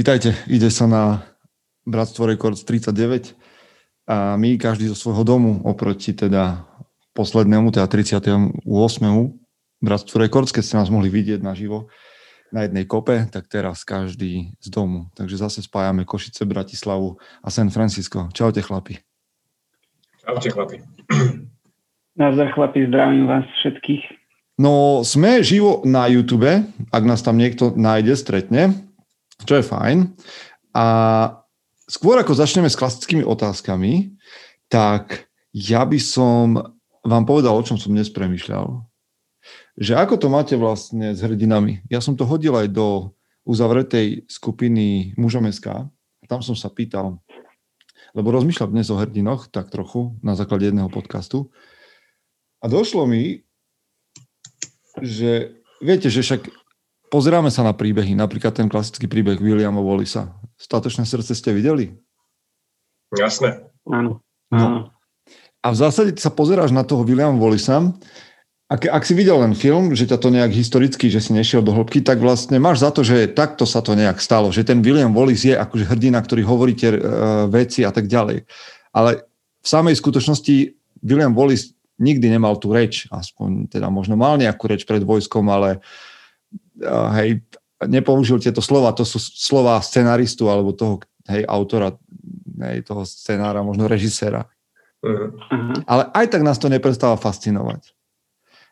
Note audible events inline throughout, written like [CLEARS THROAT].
Vítajte, ide sa na Bratstvo Records 39 a my každý zo svojho domu oproti teda poslednému, teda 38. Bratstvu Records, keď ste nás mohli vidieť naživo na jednej kope, tak teraz každý z domu. Takže zase spájame Košice, Bratislavu a San Francisco. Čaute chlapi. Čaute chlapi. Nazdar chlapi, zdravím vás všetkých. No, sme živo na YouTube, ak nás tam niekto nájde, stretne čo je fajn. A skôr ako začneme s klasickými otázkami, tak ja by som vám povedal, o čom som dnes premyšľal. Že ako to máte vlastne s hrdinami? Ja som to hodil aj do uzavretej skupiny mužom SK. Tam som sa pýtal, lebo rozmýšľam dnes o hrdinoch, tak trochu, na základe jedného podcastu. A došlo mi, že viete, že však Pozeráme sa na príbehy, napríklad ten klasický príbeh Williama Wallisa. Statočné srdce ste videli? Jasné. Áno. No. A v zásade sa pozeráš na toho Williama Wallisa ak, ak si videl len film, že ťa to nejak historicky, že si nešiel do hĺbky, tak vlastne máš za to, že takto sa to nejak stalo, že ten William Wallace je akože hrdina, ktorý hovorí tie uh, veci a tak ďalej. Ale v samej skutočnosti William Wallace nikdy nemal tú reč, aspoň teda možno mal nejakú reč pred vojskom, ale hej, nepoužil tieto slova, to sú slova scenaristu alebo toho hej, autora hej, toho scenára, možno režiséra. Uh-huh. Ale aj tak nás to neprestáva fascinovať.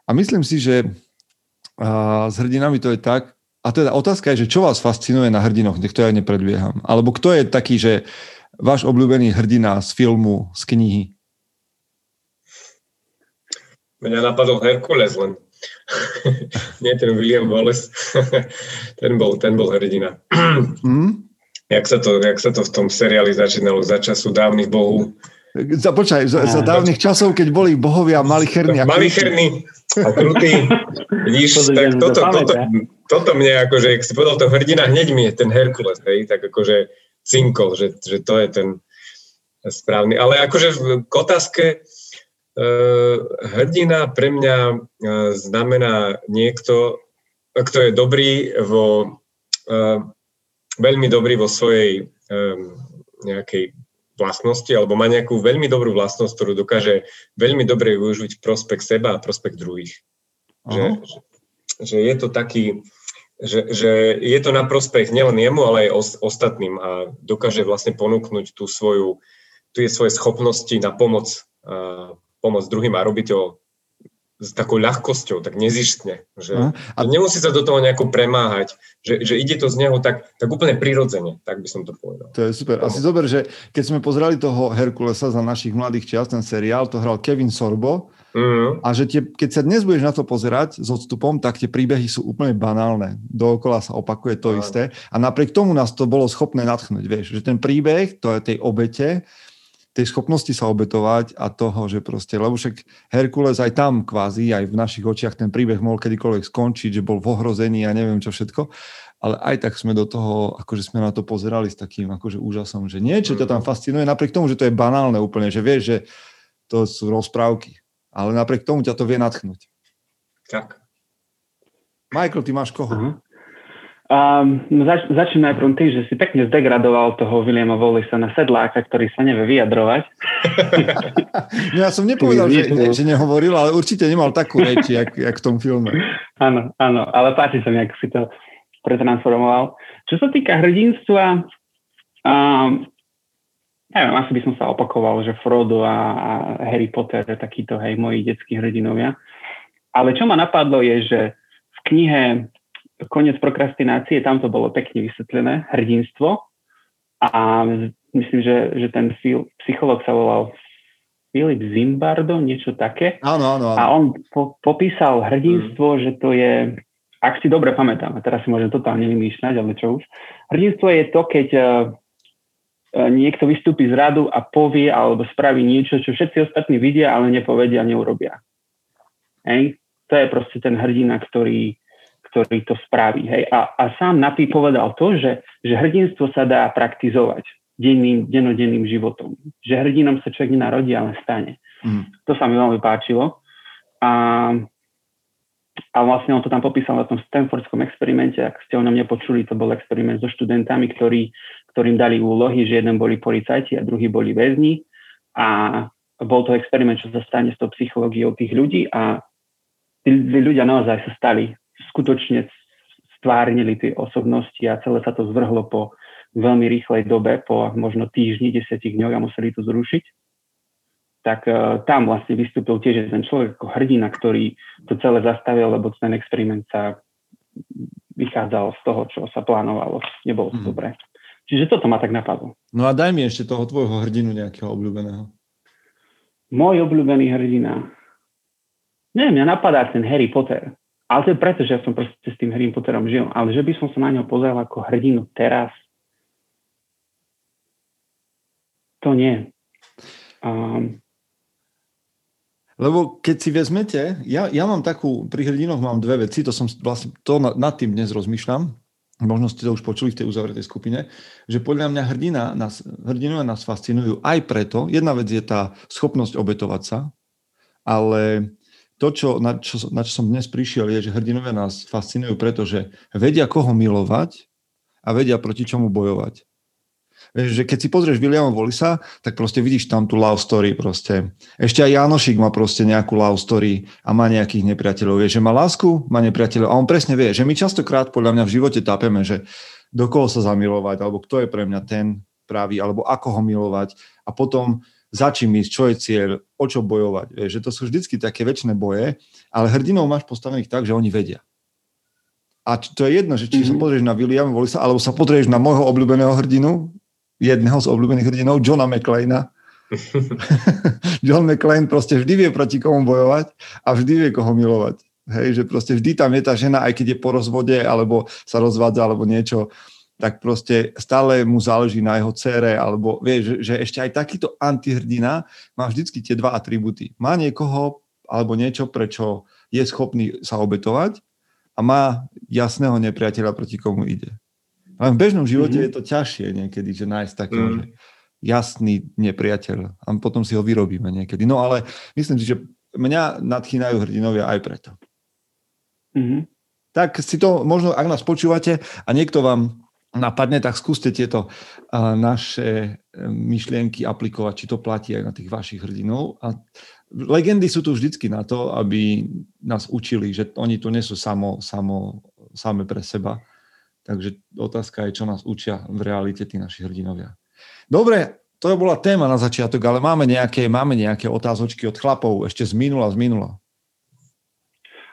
A myslím si, že uh, s hrdinami to je tak, a teda otázka je, že čo vás fascinuje na hrdinoch, nech to ja nepredbieham. Alebo kto je taký, že váš obľúbený hrdina z filmu, z knihy? Mňa napadol Herkules len. [LAUGHS] Nie ten William Wallace, [LAUGHS] ten bol, ten bol hrdina. mm? [CLEARS THROAT] jak, sa to, jak sa to v tom seriáli začínalo za času dávnych bohov. Za, počkaj, za, za dávnych časov, keď boli bohovia malicherní a Malicherní a krutí. [LAUGHS] Vidíš, tak toto, toto, toto mne akože, ak si povedal to hrdina, hneď mi je ten Herkules, hej, tak akože cinkol, že, že to je ten správny. Ale akože k otázke, hrdina pre mňa eh, znamená niekto, kto je dobrý vo, eh, veľmi dobrý vo svojej nejakej vlastnosti, alebo má nejakú veľmi dobrú vlastnosť, ktorú dokáže veľmi dobre využiť v prospech seba a prospech druhých. Že, že, že je to taký, že, že je to na prospech nielen jemu, ale aj ostatným a dokáže vlastne ponúknuť tú svoju, tie svoje schopnosti na pomoc pomôcť druhým a robiť to s takou ľahkosťou, tak nezištne. Že, a... nemusí sa do toho nejako premáhať, že, že ide to z neho tak, tak úplne prirodzene, tak by som to povedal. To je super. Asi zober, že keď sme pozerali toho Herkulesa za našich mladých čias, ten seriál, to hral Kevin Sorbo mm-hmm. a že tie, keď sa dnes budeš na to pozerať s odstupom, tak tie príbehy sú úplne banálne. Dookola sa opakuje to a... isté a napriek tomu nás to bolo schopné natchnúť, vieš, že ten príbeh, to je tej obete, tej schopnosti sa obetovať a toho, že proste, lebo však Herkules aj tam kvázi, aj v našich očiach ten príbeh mohol kedykoľvek skončiť, že bol v ohrození a neviem čo všetko, ale aj tak sme do toho, akože sme na to pozerali s takým akože úžasom, že niečo ťa tam fascinuje, napriek tomu, že to je banálne úplne, že vieš, že to sú rozprávky, ale napriek tomu ťa to vie natchnúť. Tak. Michael, ty máš koho? Uh-huh. Um, zač- začnem najprv tým, že si pekne zdegradoval toho Williama Wallisa na sedláka, ktorý sa nevie vyjadrovať. [LAUGHS] no ja som nepovedal, že, ne, že nehovoril, ale určite nemal takú reč, jak, jak v tom filme. [LAUGHS] Áno, áno, ale páči sa mi, ako si to pretransformoval. Čo sa týka hrdinstva, um, neviem, asi by som sa opakoval, že Frodo a, a Harry Potter, takíto, hej, moji detskí hrdinovia. Ale čo ma napadlo je, že v knihe koniec prokrastinácie, tam to bolo pekne vysvetlené, hrdinstvo. A myslím, že, že ten psycholog sa volal Filip Zimbardo, niečo také. Áno, áno, áno. A on po, popísal hrdinstvo, mm. že to je, ak si dobre pamätám, a teraz si môžem totálne vymýšľať, ale čo už. Hrdinstvo je to, keď uh, niekto vystúpi z radu a povie alebo spraví niečo, čo všetci ostatní vidia, ale nepovedia, neurobia. Hej? To je proste ten hrdina, ktorý, ktorý to spraví. Hej. A, a sám Napí povedal to, že, že hrdinstvo sa dá praktizovať denným, dennodenným životom. Že hrdinom sa človek nenarodí, ale stane. Mm. To sa mi veľmi páčilo. A, a a vlastne on to tam popísal na tom Stanfordskom experimente, ak ste o ňom nepočuli, to bol experiment so študentami, ktorí, ktorým dali úlohy, že jeden boli policajti a druhý boli väzni a bol to experiment, čo sa stane s tou psychológiou tých ľudí a tí ľudia naozaj sa stali, skutočne stvárnili tie osobnosti a celé sa to zvrhlo po veľmi rýchlej dobe, po možno týždni, desiatich dňoch a museli to zrušiť tak uh, tam vlastne vystúpil tiež ten človek ako hrdina, ktorý to celé zastavil, lebo ten experiment sa vychádzal z toho, čo sa plánovalo. Nebolo to mm. dobré. Čiže toto ma tak napadlo. No a daj mi ešte toho tvojho hrdinu nejakého obľúbeného. Môj obľúbený hrdina. Neviem, mňa napadá ten Harry Potter. Ale to je preto, že ja som proste s tým Harry Potterom žil. Ale že by som sa na ňo pozeral ako hrdinu teraz, to nie. Um, lebo keď si vezmete, ja, ja mám takú, pri hrdinoch mám dve veci, to som vlastne, to nad tým dnes rozmýšľam, možno ste to už počuli v tej uzavretej skupine, že podľa mňa hrdina nás, hrdinové nás fascinujú aj preto, jedna vec je tá schopnosť obetovať sa, ale to, čo, na, čo, na čo som dnes prišiel, je, že hrdinové nás fascinujú, pretože vedia koho milovať a vedia proti čomu bojovať. Vieš, že keď si pozrieš Williama Volisa, tak proste vidíš tam tú love story proste. Ešte aj Janošik má proste nejakú love story a má nejakých nepriateľov. Vieš, že má lásku, má nepriateľov a on presne vie, že my častokrát podľa mňa v živote tápeme, že do koho sa zamilovať, alebo kto je pre mňa ten pravý, alebo ako ho milovať a potom za čím ísť, čo je cieľ, o čo bojovať. Vieš, že to sú vždycky také väčšie boje, ale hrdinov máš postavených tak, že oni vedia. A to je jedno, že či mm-hmm. sa pozrieš na William Volisa, alebo sa pozrieš na môjho obľúbeného hrdinu, jedného z obľúbených hrdinov, Johna McClaina. [LAUGHS] John McClane proste vždy vie proti komu bojovať a vždy vie koho milovať. Hej, že proste vždy tam je tá žena, aj keď je po rozvode, alebo sa rozvádza, alebo niečo, tak proste stále mu záleží na jeho cére, alebo vie, že, ešte aj takýto antihrdina má vždycky tie dva atributy. Má niekoho, alebo niečo, prečo je schopný sa obetovať a má jasného nepriateľa, proti komu ide. Ale v bežnom živote mm-hmm. je to ťažšie niekedy, že nájsť takého, mm. že jasný nepriateľ a potom si ho vyrobíme niekedy. No ale myslím si, že mňa nadchýnajú hrdinovia aj preto. Mm-hmm. Tak si to možno, ak nás počúvate a niekto vám napadne, tak skúste tieto uh, naše myšlienky aplikovať, či to platí aj na tých vašich hrdinov. A legendy sú tu vždycky na to, aby nás učili, že oni tu nie sú samo, samo, same pre seba, Takže otázka je, čo nás učia v realite tí naši hrdinovia. Dobre, to bola téma na začiatok, ale máme nejaké, máme nejaké otázočky od chlapov ešte z minula, z minula.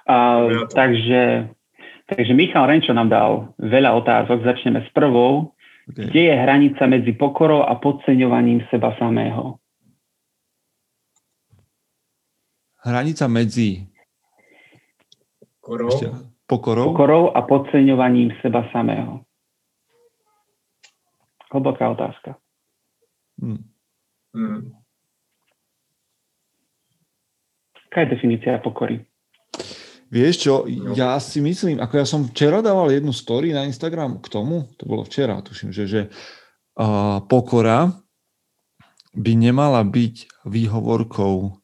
Uh, takže, takže Michal Renčo nám dal veľa otázok. Začneme s prvou. Okay. Kde je hranica medzi pokorou a podceňovaním seba samého? Hranica medzi... Pokorou? Ešte, Pokorou? Pokorou a podceňovaním seba samého. Hlboká otázka. Hmm. Hmm. Aká je definícia pokory? Vieš čo, ja si myslím, ako ja som včera dával jednu story na Instagram k tomu, to bolo včera, tuším, že, že uh, pokora by nemala byť výhovorkou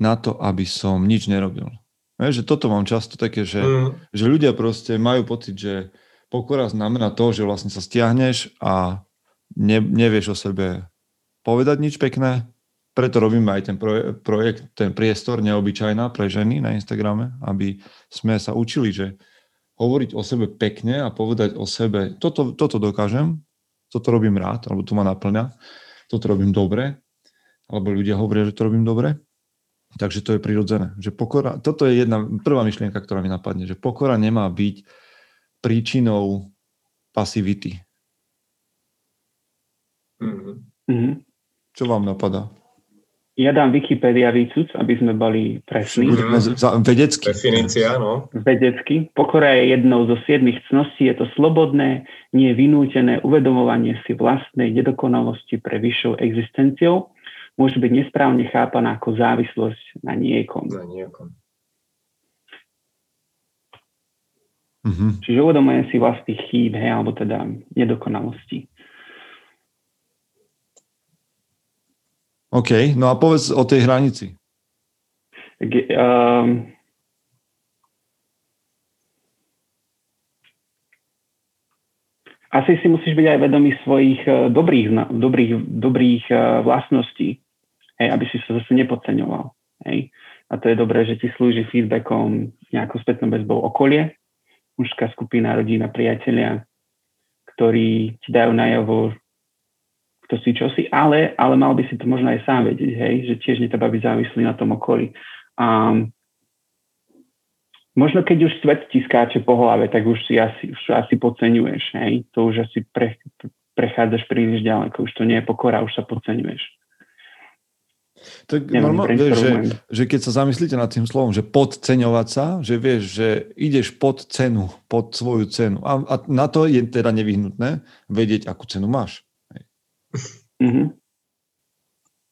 na to, aby som nič nerobil. Vieš, že toto mám často také, že, mm. že ľudia proste majú pocit, že pokora znamená to, že vlastne sa stiahneš a ne, nevieš o sebe povedať nič pekné. Preto robíme aj ten projekt, ten priestor neobyčajná pre ženy na Instagrame, aby sme sa učili, že hovoriť o sebe pekne a povedať o sebe, toto, toto dokážem, toto robím rád, alebo to ma naplňa, toto robím dobre, alebo ľudia hovoria, že to robím dobre Takže to je prirodzené. Že pokora, toto je jedna prvá myšlienka, ktorá mi napadne, že pokora nemá byť príčinou pasivity. Mm-hmm. Čo vám napadá? Ja dám Wikipedia výcud, aby sme boli presní. Mm-hmm. Vedecky. Definícia, no. Vedecky. Pokora je jednou zo siedmých cností. Je to slobodné, nie vynútené uvedomovanie si vlastnej nedokonalosti pre vyššou existenciou môže byť nesprávne chápaná ako závislosť na niekom. Na niekom. Mm-hmm. Čiže uvedomujem si vlastných chýb, hej, alebo teda nedokonalosti. OK, no a povedz o tej hranici. Um, asi si musíš byť aj vedomý svojich eh, dobrých, dobrých, dobrých vlastností, hej, aby si sa zase nepodceňoval. Hej. A to je dobré, že ti slúži feedbackom nejakou spätnou väzbou okolie, mužská skupina, rodina, priatelia, ktorí ti dajú najavo, kto si čo si, ale, ale mal by si to možno aj sám vedieť, hej, že tiež netreba byť závislý na tom okolí. Um, možno keď už svet ti skáče po hlave, tak už si asi, už asi podceňuješ, hej? To už asi pre, prechádzaš príliš ďaleko, už to nie je pokora, už sa podceňuješ. Tak normálne, vieš, že, že keď sa zamyslíte nad tým slovom, že podceňovať sa, že vieš, že ideš pod cenu, pod svoju cenu. A, a na to je teda nevyhnutné vedieť, akú cenu máš. Mm-hmm.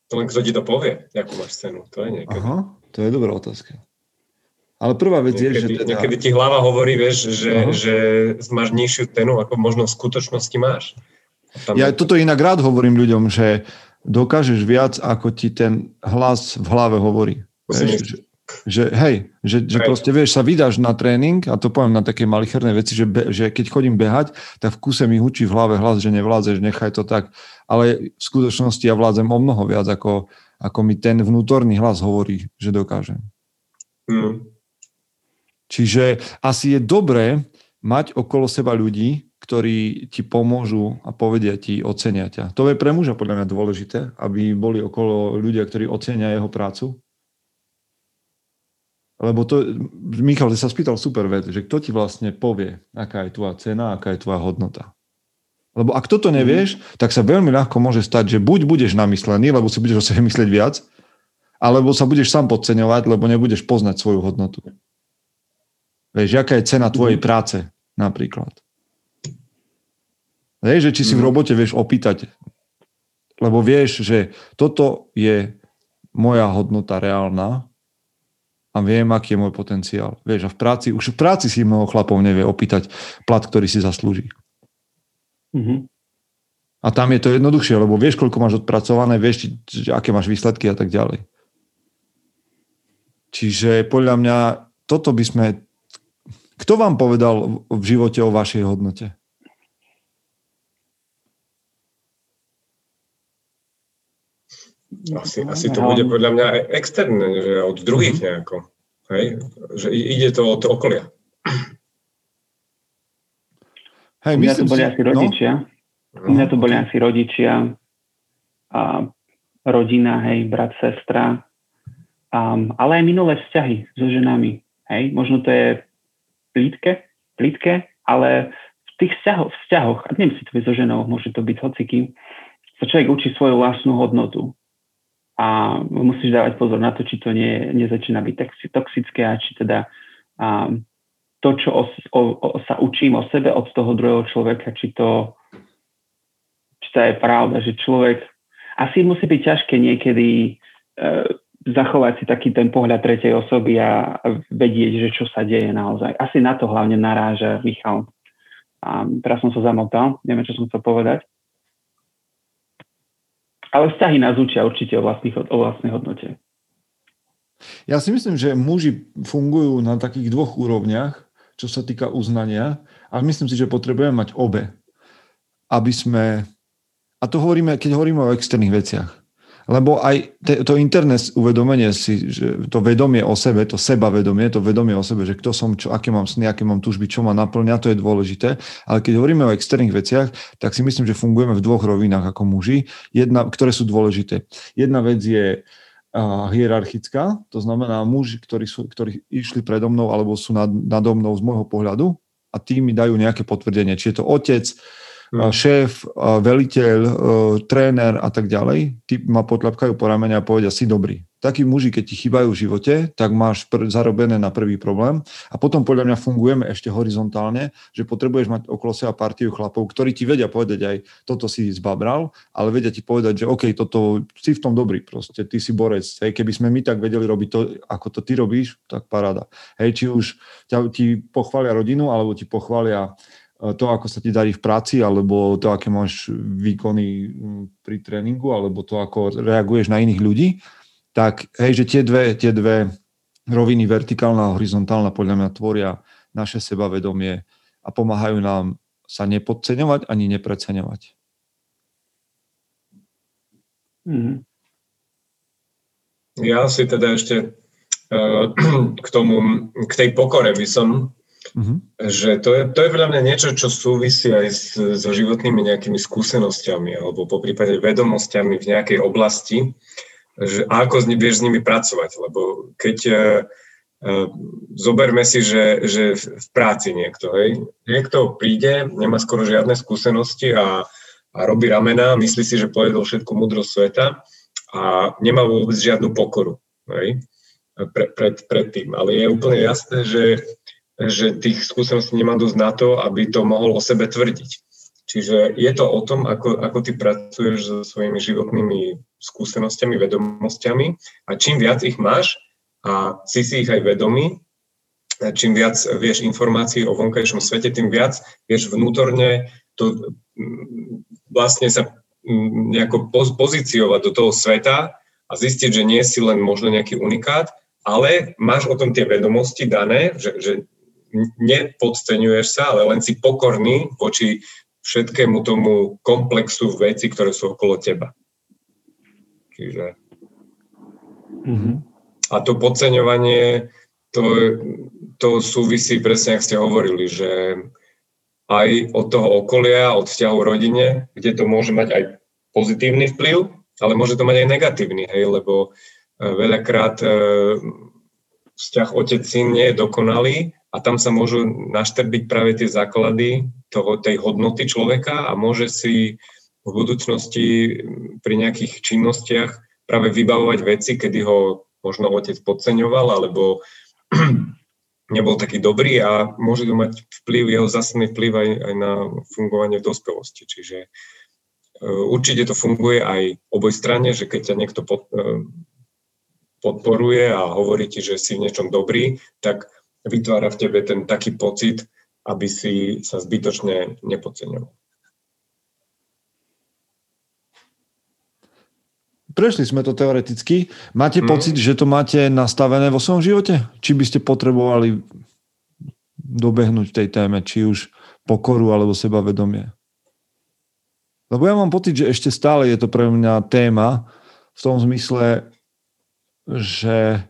To len kto ti to povie, akú máš cenu. To je niekedy. Aha, to je dobrá otázka. Ale prvá vec niekedy, je, že... Teda... Niekedy ti hlava hovorí, vieš, že, že máš nižšiu cenu, ako možno v skutočnosti máš. Tam ja je... toto inak rád hovorím ľuďom, že dokážeš viac, ako ti ten hlas v hlave hovorí. Vieš, že, že hej, že, že proste vieš, sa vydáš na tréning, a to poviem na také malicherné veci, že, be, že keď chodím behať, tak v kuse mi hučí v hlave hlas, že nevládzeš, nechaj to tak. Ale v skutočnosti ja vládzem o mnoho viac, ako, ako mi ten vnútorný hlas hovorí, že dokážem. Mm. Čiže asi je dobré mať okolo seba ľudí, ktorí ti pomôžu a povedia ti, ocenia ťa. To je pre muža podľa mňa dôležité, aby boli okolo ľudia, ktorí ocenia jeho prácu. Lebo to, Michal, sa spýtal super vec, že kto ti vlastne povie, aká je tvoja cena, aká je tvoja hodnota. Lebo ak toto nevieš, mm. tak sa veľmi ľahko môže stať, že buď budeš namyslený, lebo si budeš o sebe myslieť viac, alebo sa budeš sám podceňovať, lebo nebudeš poznať svoju hodnotu. Vieš, aká je cena tvojej mhm. práce napríklad. Vieš, že či si v mhm. robote vieš opýtať, lebo vieš, že toto je moja hodnota reálna a viem, aký je môj potenciál. Vieš, a v práci, už v práci si mnoho chlapov nevie opýtať plat, ktorý si zaslúži. Mm-hmm. A tam je to jednoduchšie, lebo vieš, koľko máš odpracované, vieš, aké máš výsledky a tak ďalej. Čiže podľa mňa toto by sme kto vám povedal v živote o vašej hodnote? Asi, asi to bude podľa mňa externé, že od druhých mhm. nejako. Hej? Že ide to od okolia. Hej, mňa to boli si... asi no? rodičia. No? Mňa to boli asi rodičia, a rodina, hej, brat, sestra, um, ale aj minulé vzťahy so ženami. Hej, možno to je plítke, plítke, ale v tých vzťahoch, vzťahoch a nemusí to byť so ženou, môže to byť hocikým, sa človek učí svoju vlastnú hodnotu. A musíš dávať pozor na to, či to nie, nezačína byť toxické a či teda a, to, čo o, o, o, sa učím o sebe od toho druhého človeka, či to, či to je pravda, že človek asi musí byť ťažké niekedy e, zachovať si taký ten pohľad tretej osoby a vedieť, že čo sa deje naozaj. Asi na to hlavne naráža Michal. A teraz som sa zamotal, neviem, čo som chcel povedať. Ale vzťahy nás učia určite o, vlastných, o vlastnej hodnote. Ja si myslím, že muži fungujú na takých dvoch úrovniach, čo sa týka uznania. A myslím si, že potrebujeme mať obe. Aby sme... A to hovoríme, keď hovoríme o externých veciach lebo aj to interné uvedomenie si, že to vedomie o sebe, to sebavedomie, to vedomie o sebe, že kto som, čo, aké mám sny, aké mám tužby, čo ma naplňa, to je dôležité. Ale keď hovoríme o externých veciach, tak si myslím, že fungujeme v dvoch rovinách ako muži, jedna, ktoré sú dôležité. Jedna vec je hierarchická, to znamená muži, ktorí, sú, ktorí išli predo mnou alebo sú nad, nado mnou z môjho pohľadu a tí mi dajú nejaké potvrdenie. Či je to otec, Hmm. šéf, veliteľ, tréner a tak ďalej, tí ma potľapkajú po ramene a povedia, si dobrý. Takí muži, keď ti chýbajú v živote, tak máš pr- zarobené na prvý problém. A potom podľa mňa fungujeme ešte horizontálne, že potrebuješ mať okolo seba partiu chlapov, ktorí ti vedia povedať aj toto si zbabral, ale vedia ti povedať, že OK, toto si v tom dobrý proste, ty si borec. Hej, keby sme my tak vedeli robiť to, ako to ty robíš, tak paráda. Hej, či už ťa, ti pochvália rodinu, alebo ti pochvália to, ako sa ti darí v práci, alebo to, aké máš výkony pri tréningu, alebo to, ako reaguješ na iných ľudí, tak hej, že tie dve, tie dve roviny, vertikálna a horizontálna, podľa mňa tvoria naše sebavedomie a pomáhajú nám sa nepodceňovať ani nepreceňovať. Mm. Ja si teda ešte uh, k tomu, k tej pokore by som, uh-huh. že to je, to je podľa mňa niečo, čo súvisí aj s, so životnými nejakými skúsenosťami alebo po prípade vedomosťami v nejakej oblasti že, ako s, vieš s nimi pracovať, lebo keď uh, uh, zoberme si, že, že v práci niekto, hej, niekto príde, nemá skoro žiadne skúsenosti a, a robí ramena, myslí si, že pojedol všetku múdrosť sveta a nemá vôbec žiadnu pokoru hej, pre, pred, pred tým. Ale je úplne jasné, že, že tých skúseností nemá dosť na to, aby to mohol o sebe tvrdiť. Čiže je to o tom, ako, ako ty pracuješ so svojimi životnými skúsenostiami, vedomosťami a čím viac ich máš a si si ich aj vedomý, čím viac vieš informácií o vonkajšom svete, tým viac vieš vnútorne to vlastne sa nejako pozíciovať do toho sveta a zistiť, že nie si len možno nejaký unikát, ale máš o tom tie vedomosti dané, že, že nepodceňuješ sa, ale len si pokorný voči všetkému tomu komplexu veci, ktoré sú okolo teba. Čiže... Mm-hmm. A to podceňovanie, to, to súvisí presne, ak ste hovorili, že aj od toho okolia, od vzťahu rodine, kde to môže mať aj pozitívny vplyv, ale môže to mať aj negatívny, hej, lebo e, veľakrát e, vzťah otec-syn nie je dokonalý a tam sa môžu naštrbiť práve tie základy toho, tej hodnoty človeka a môže si v budúcnosti pri nejakých činnostiach práve vybavovať veci, kedy ho možno otec podceňoval alebo [CLEARS THROAT] nebol taký dobrý a môže to mať vplyv, jeho zásadný vplyv aj, aj na fungovanie v dospelosti. Čiže uh, určite to funguje aj oboj strane, že keď ťa niekto uh, podporuje a hovorí ti, že si v niečom dobrý, tak vytvára v tebe ten taký pocit, aby si sa zbytočne nepodceňoval. Prešli sme to teoreticky. Máte mm. pocit, že to máte nastavené vo svojom živote? Či by ste potrebovali dobehnúť v tej téme, či už pokoru alebo sebavedomie? Lebo ja mám pocit, že ešte stále je to pre mňa téma v tom zmysle, že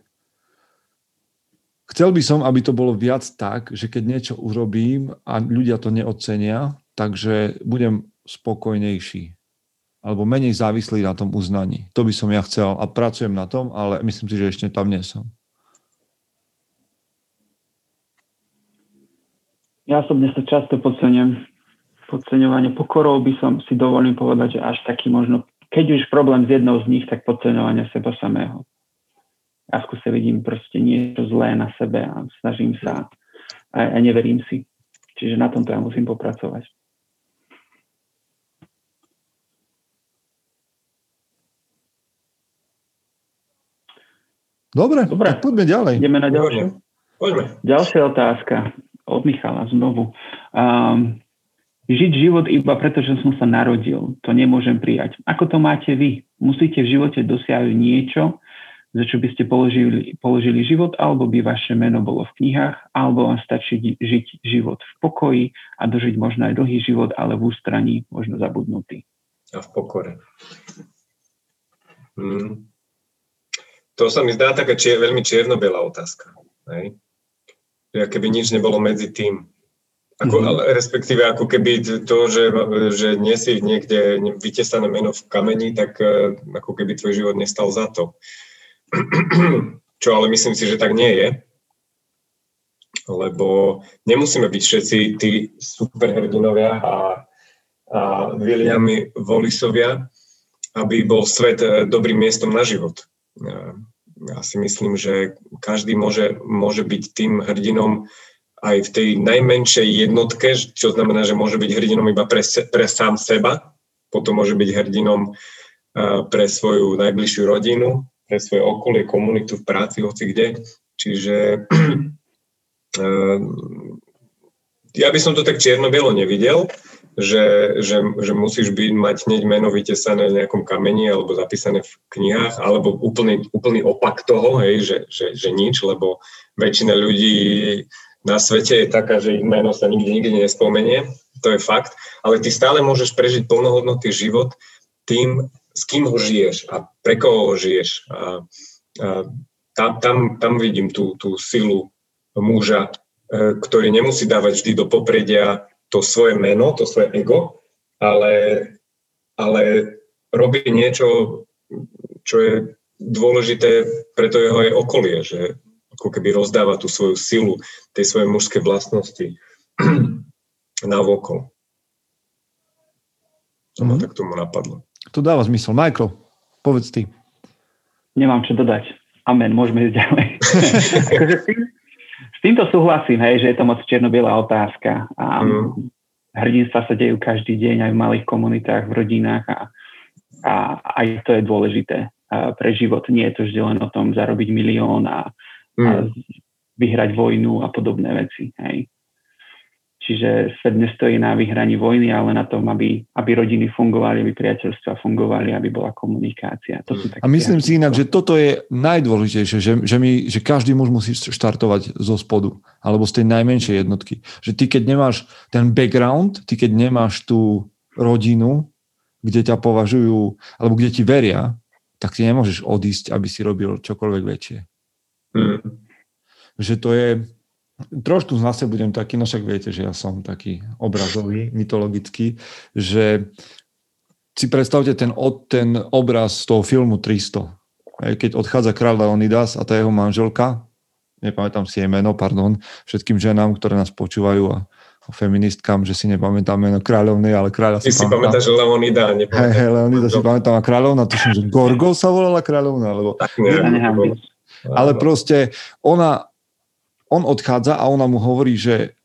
chcel by som, aby to bolo viac tak, že keď niečo urobím a ľudia to neocenia, takže budem spokojnejší alebo menej závislý na tom uznaní. To by som ja chcel a pracujem na tom, ale myslím si, že ešte tam nie som. Ja osobne sa často podceňujem. Podceňovanie pokorou by som si dovolím povedať, že až taký možno, keď už problém s jednou z nich, tak podceňovanie seba samého. Ja v kuse vidím proste niečo zlé na sebe a snažím sa a, a neverím si. Čiže na tomto ja musím popracovať. Dobre, Dobre. tak poďme ďalej. Ideme na ďalšiu. Poďme. Ďalšia otázka od Michala znovu. Um, žiť život iba preto, že som sa narodil, to nemôžem prijať. Ako to máte vy? Musíte v živote dosiahnuť niečo, za čo by ste položili, položili život, alebo by vaše meno bolo v knihách, alebo vám stačí žiť život v pokoji a dožiť možno aj dlhý život, ale v ústraní možno zabudnutý. A v pokore. Hmm. To sa mi zdá taká čier, veľmi čierno-biela otázka. Hej? Že keby nič nebolo medzi tým. Ako, mm-hmm. ale, respektíve ako keby to, že, že nie si niekde vytesané meno v kameni, tak e, ako keby tvoj život nestal za to. Čo ale myslím si, že tak nie je. Lebo nemusíme byť všetci tí superhrdinovia a, a Williamy Volisovia, aby bol svet e, dobrým miestom na život ja si myslím, že každý môže, môže byť tým hrdinom aj v tej najmenšej jednotke, čo znamená, že môže byť hrdinom iba pre, pre sám seba, potom môže byť hrdinom pre svoju najbližšiu rodinu, pre svoje okolie, komunitu v práci, hoci kde. Čiže [CLEARS THROAT] ja by som to tak čierno-bielo nevidel, že, že, že musíš byť, mať hneď meno vytesané v nejakom kameni alebo zapísané v knihách, alebo úplný, úplný opak toho, hej, že, že, že nič, lebo väčšina ľudí na svete je taká, že ich meno sa nikdy nikdy nespomenie, to je fakt, ale ty stále môžeš prežiť plnohodnotný život tým, s kým ho žiješ a pre koho ho žiješ. A, a tam, tam, tam vidím tú, tú silu muža, e, ktorý nemusí dávať vždy do popredia to svoje meno, to svoje ego, ale, ale robí niečo, čo je dôležité pre to jeho aj okolie, že ako keby rozdáva tú svoju silu, tej svoje mužské vlastnosti [CLEARS THROAT] na vokol. To ma mhm. tak tomu napadlo. To dáva zmysel. Michael, povedz ty. Nemám čo dodať. Amen, môžeme ísť ďalej. [LAUGHS] akože s, tým, s týmto súhlasím, hej, že je to moc čierno otázka. A mm. Hrdinstva sa dejú každý deň aj v malých komunitách, v rodinách a, a aj to je dôležité pre život. Nie je to vždy len o tom zarobiť milión a, mm. a vyhrať vojnu a podobné veci. Hej. Čiže svet nestojí na vyhraní vojny, ale na tom, aby, aby rodiny fungovali, aby priateľstva fungovali, aby bola komunikácia. To sú a myslím si inak, že toto je najdôležitejšie, že, že, my, že každý muž musí štartovať zo spodu, alebo z tej najmenšej jednotky. Že ty, keď nemáš ten background, ty, keď nemáš tú rodinu, kde ťa považujú, alebo kde ti veria, tak ty nemôžeš odísť, aby si robil čokoľvek väčšie. Mm. Že to je, trošku zase budem taký, no však viete, že ja som taký obrazový, mytologický, že si predstavte ten, ten obraz z toho filmu 300. Keď odchádza kráľ Leonidas a tá jeho manželka, nepamätám si jej meno, pardon, všetkým ženám, ktoré nás počúvajú a feministkám, že si nepamätám meno kráľovny, ale kráľa si, si pamätám. pamätáš Leonida, Hej, hej, Leonida si pamätám a kráľovna, tuším, že Gorgo sa volala kráľovna, alebo... Tak, neviem, ale proste ona, on odchádza a ona mu hovorí, že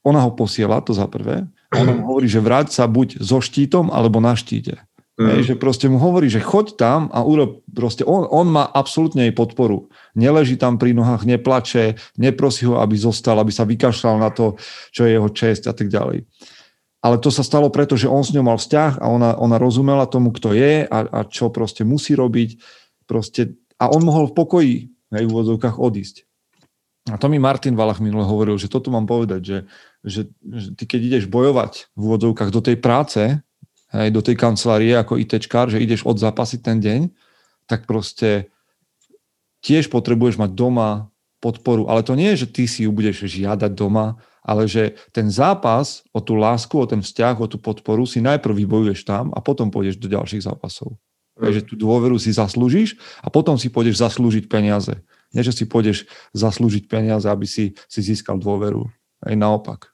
ona ho posiela, to za prvé, a ona mu hovorí, že vráť sa buď so štítom, alebo na štíte. Mm. Hej, že proste mu hovorí, že choď tam a urob, proste on, on má absolútne jej podporu. Neleží tam pri nohách, neplače, neprosí ho, aby zostal, aby sa vykašľal na to, čo je jeho čest a tak ďalej. Ale to sa stalo preto, že on s ňou mal vzťah a ona, ona rozumela tomu, kto je a, a čo proste musí robiť. Proste, a on mohol v pokoji v úvodzovkách odísť. A to mi Martin Valach minule hovoril, že toto mám povedať, že, že, že ty keď ideš bojovať v úvodzovkách do tej práce, hej, do tej kancelárie ako ITčkár, že ideš odzápasiť ten deň, tak proste tiež potrebuješ mať doma podporu. Ale to nie je, že ty si ju budeš žiadať doma, ale že ten zápas o tú lásku, o ten vzťah, o tú podporu si najprv vybojuješ tam a potom pôjdeš do ďalších zápasov. Takže tú dôveru si zaslúžiš a potom si pôjdeš zaslúžiť peniaze. Nie, že si pôjdeš zaslúžiť peniaze, aby si, si získal dôveru. Aj naopak.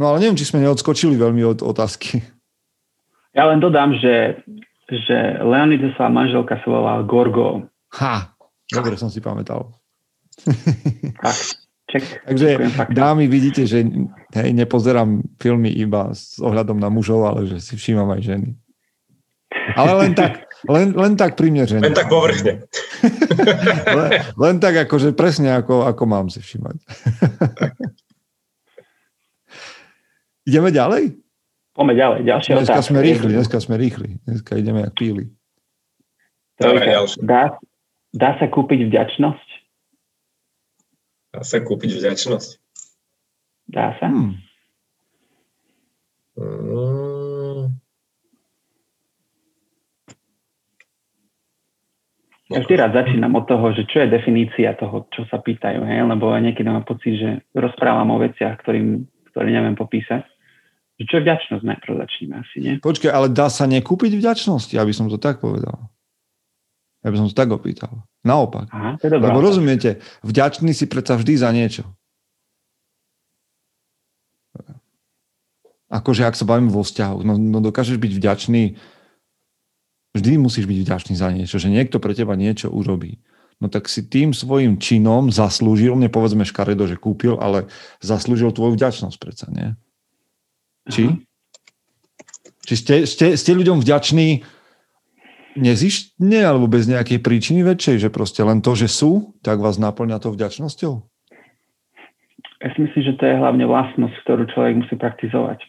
No ale neviem, či sme neodskočili veľmi od otázky. Ja len dodám, že, že Leonidesová manželka sa volala Gorgo. Ha, dobre som si pamätal. [LAUGHS] Tak, ček. Takže dámy, vidíte, že hej, nepozerám filmy iba s ohľadom na mužov, ale že si všímam aj ženy. Ale len tak, len, len tak primeřene. Len tak povrchne. [LAUGHS] len, len tak akože presne ako, ako mám si všimať. ideme [LAUGHS] ďalej? Poďme ďalej, ďalšia dneska otázka. sme rýchli, dneska sme rýchli. Dneska ideme jak píli. Dá, dá sa kúpiť vďačnosť? Dá sa kúpiť vďačnosť? Dá sa? Hmm. Mm. Každý raz začínam od toho, že čo je definícia toho, čo sa pýtajú, hej? lebo niekedy mám pocit, že rozprávam o veciach, ktorým, ktoré neviem popísať. Že čo je vďačnosť, najprv začneme asi, nie? Počkaj, ale dá sa nekúpiť vďačnosť? Ja by som to tak povedal. Ja by som to tak opýtal. Naopak. Aha, to je dobrá. Lebo rozumiete, vďačný si predsa vždy za niečo. Akože ak sa bavím vo vzťahu, no, no dokážeš byť vďačný Vždy musíš byť vďačný za niečo, že niekto pre teba niečo urobí. No tak si tým svojim činom zaslúžil, nepovedzme škaredo, že kúpil, ale zaslúžil tvoju vďačnosť predsa, nie? Či? Aha. Či ste, ste, ste ľuďom vďační nezištne alebo bez nejakej príčiny väčšej, že proste len to, že sú, tak vás naplňa to vďačnosťou? Ja si myslím, že to je hlavne vlastnosť, ktorú človek musí praktizovať.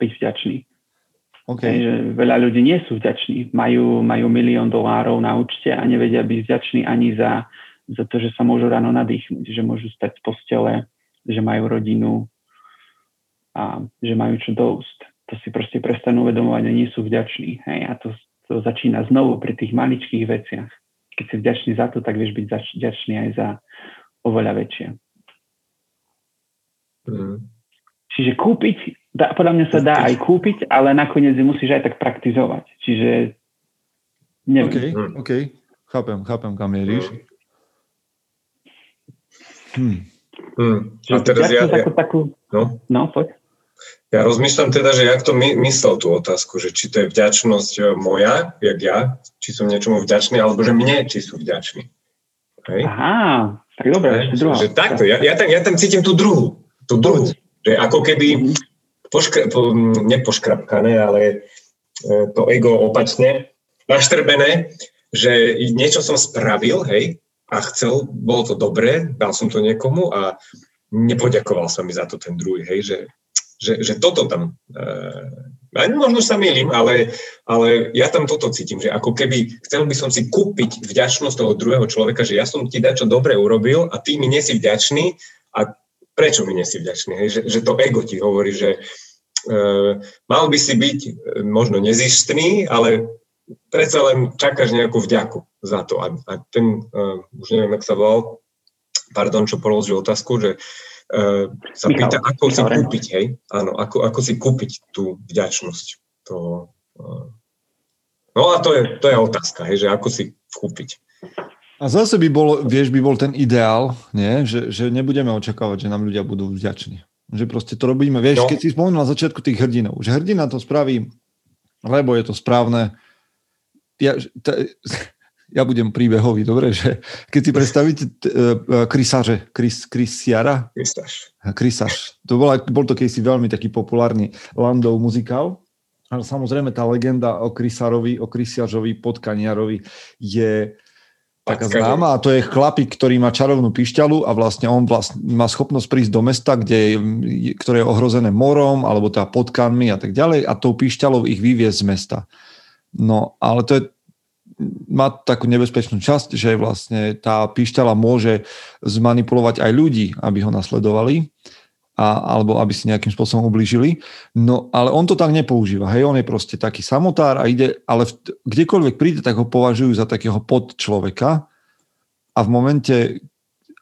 Byť vďačný. Okay. Že veľa ľudí nie sú vďační. Majú, majú milión dolárov na účte a nevedia byť vďační ani za, za to, že sa môžu ráno nadýchnuť, že môžu stať z postele, že majú rodinu, a že majú čo dosť, to si proste prestanú uvedomovať a nie sú vďační. Hej? A to, to začína znovu pri tých maličkých veciach. Keď si vďačný za to, tak vieš byť vďačný aj za oveľa väčšie. Mm. Čiže kúpiť, dá, podľa mňa sa dá aj kúpiť, ale nakoniec musíš aj tak praktizovať. Čiže neviem. OK, mm. OK. Chápem, chápem, kam mieríš. Hmm. Hmm. A teraz ja, ja, takú, no? no, poď. Ja rozmýšľam teda, že jak to my, myslel tú otázku, že či to je vďačnosť e, moja, jak ja, či som niečomu vďačný, alebo že mne, či sú vďační. Hej? Aha, tak dobre, Hej? druhá. Že takto, ja, ja, tam, ja tam cítim tú druhú, tú druhú, že ako keby mm-hmm. Poškra, po, nepoškrapkané, ale e, to ego opačne, naštrbené, že niečo som spravil, hej, a chcel, bolo to dobré, dal som to niekomu a nepoďakoval sa mi za to ten druhý, hej, že že, že toto tam, uh, možno sa milím, ale, ale ja tam toto cítim, že ako keby chcel by som si kúpiť vďačnosť toho druhého človeka, že ja som ti čo dobre urobil a ty mi nesi vďačný a prečo mi nesi vďačný, hej? Že, že to ego ti hovorí, že uh, mal by si byť uh, možno nezištný, ale predsa len čakáš nejakú vďaku za to. A, a ten, uh, už neviem, jak sa volal, pardon, čo položil otázku, že uh, sa Michal, pýta, ako Michal, si kúpiť, hej? Áno, ako, ako si kúpiť tú vďačnosť. To, uh, no a to je, to je otázka, hej, že ako si kúpiť. A zase by bol, vieš, by bol ten ideál, nie? Že, že nebudeme očakávať, že nám ľudia budú vďační. Že proste to robíme, vieš, no. keď si spomenul na začiatku tých hrdinov, že hrdina to spraví, lebo je to správne. Ja, t- [LAUGHS] ja budem príbehový, dobre, že keď si predstavíte krysaře, krys, krysiara? Krysaž. Krysaž. To bol, bol to kedysi veľmi taký populárny Landov muzikál, ale samozrejme tá legenda o Krysarovi, o Krysiažovi, Podkaniarovi je taká známa a to je chlapík, ktorý má čarovnú pišťalu a vlastne on vlastne má schopnosť prísť do mesta, kde je, ktoré je ohrozené morom alebo teda potkanmi a tak ďalej a tou pišťalou ich vyviezť z mesta. No, ale to je má takú nebezpečnú časť, že vlastne tá píšťala môže zmanipulovať aj ľudí, aby ho nasledovali a, alebo aby si nejakým spôsobom ublížili. No ale on to tak nepoužíva. Hej, on je proste taký samotár a ide, ale v, kdekoľvek príde, tak ho považujú za takého pod človeka a v momente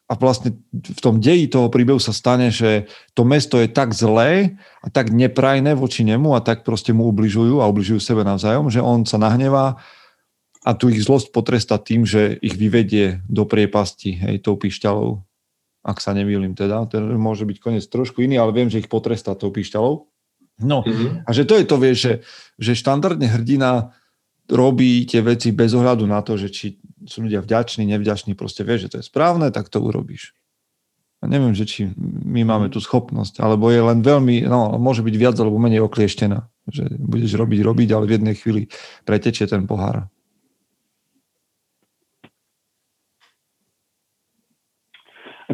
a vlastne v tom deji toho príbehu sa stane, že to mesto je tak zlé a tak neprajné voči nemu a tak proste mu ubližujú a ubližujú sebe navzájom, že on sa nahnevá a tu ich zlosť potresta tým, že ich vyvedie do priepasti hej, tou pišťalou. Ak sa nemýlim teda. Ten môže byť koniec trošku iný, ale viem, že ich potrestá tou pišťalou. No mm-hmm. a že to je to, vieš, že, že štandardne hrdina robí tie veci bez ohľadu na to, že či sú ľudia vďační, nevďační, proste vieš, že to je správne, tak to urobíš. A neviem, že či my máme tú schopnosť, alebo je len veľmi, no, môže byť viac alebo menej oklieštená. Že budeš robiť, robiť, ale v jednej chvíli pretečie ten pohár.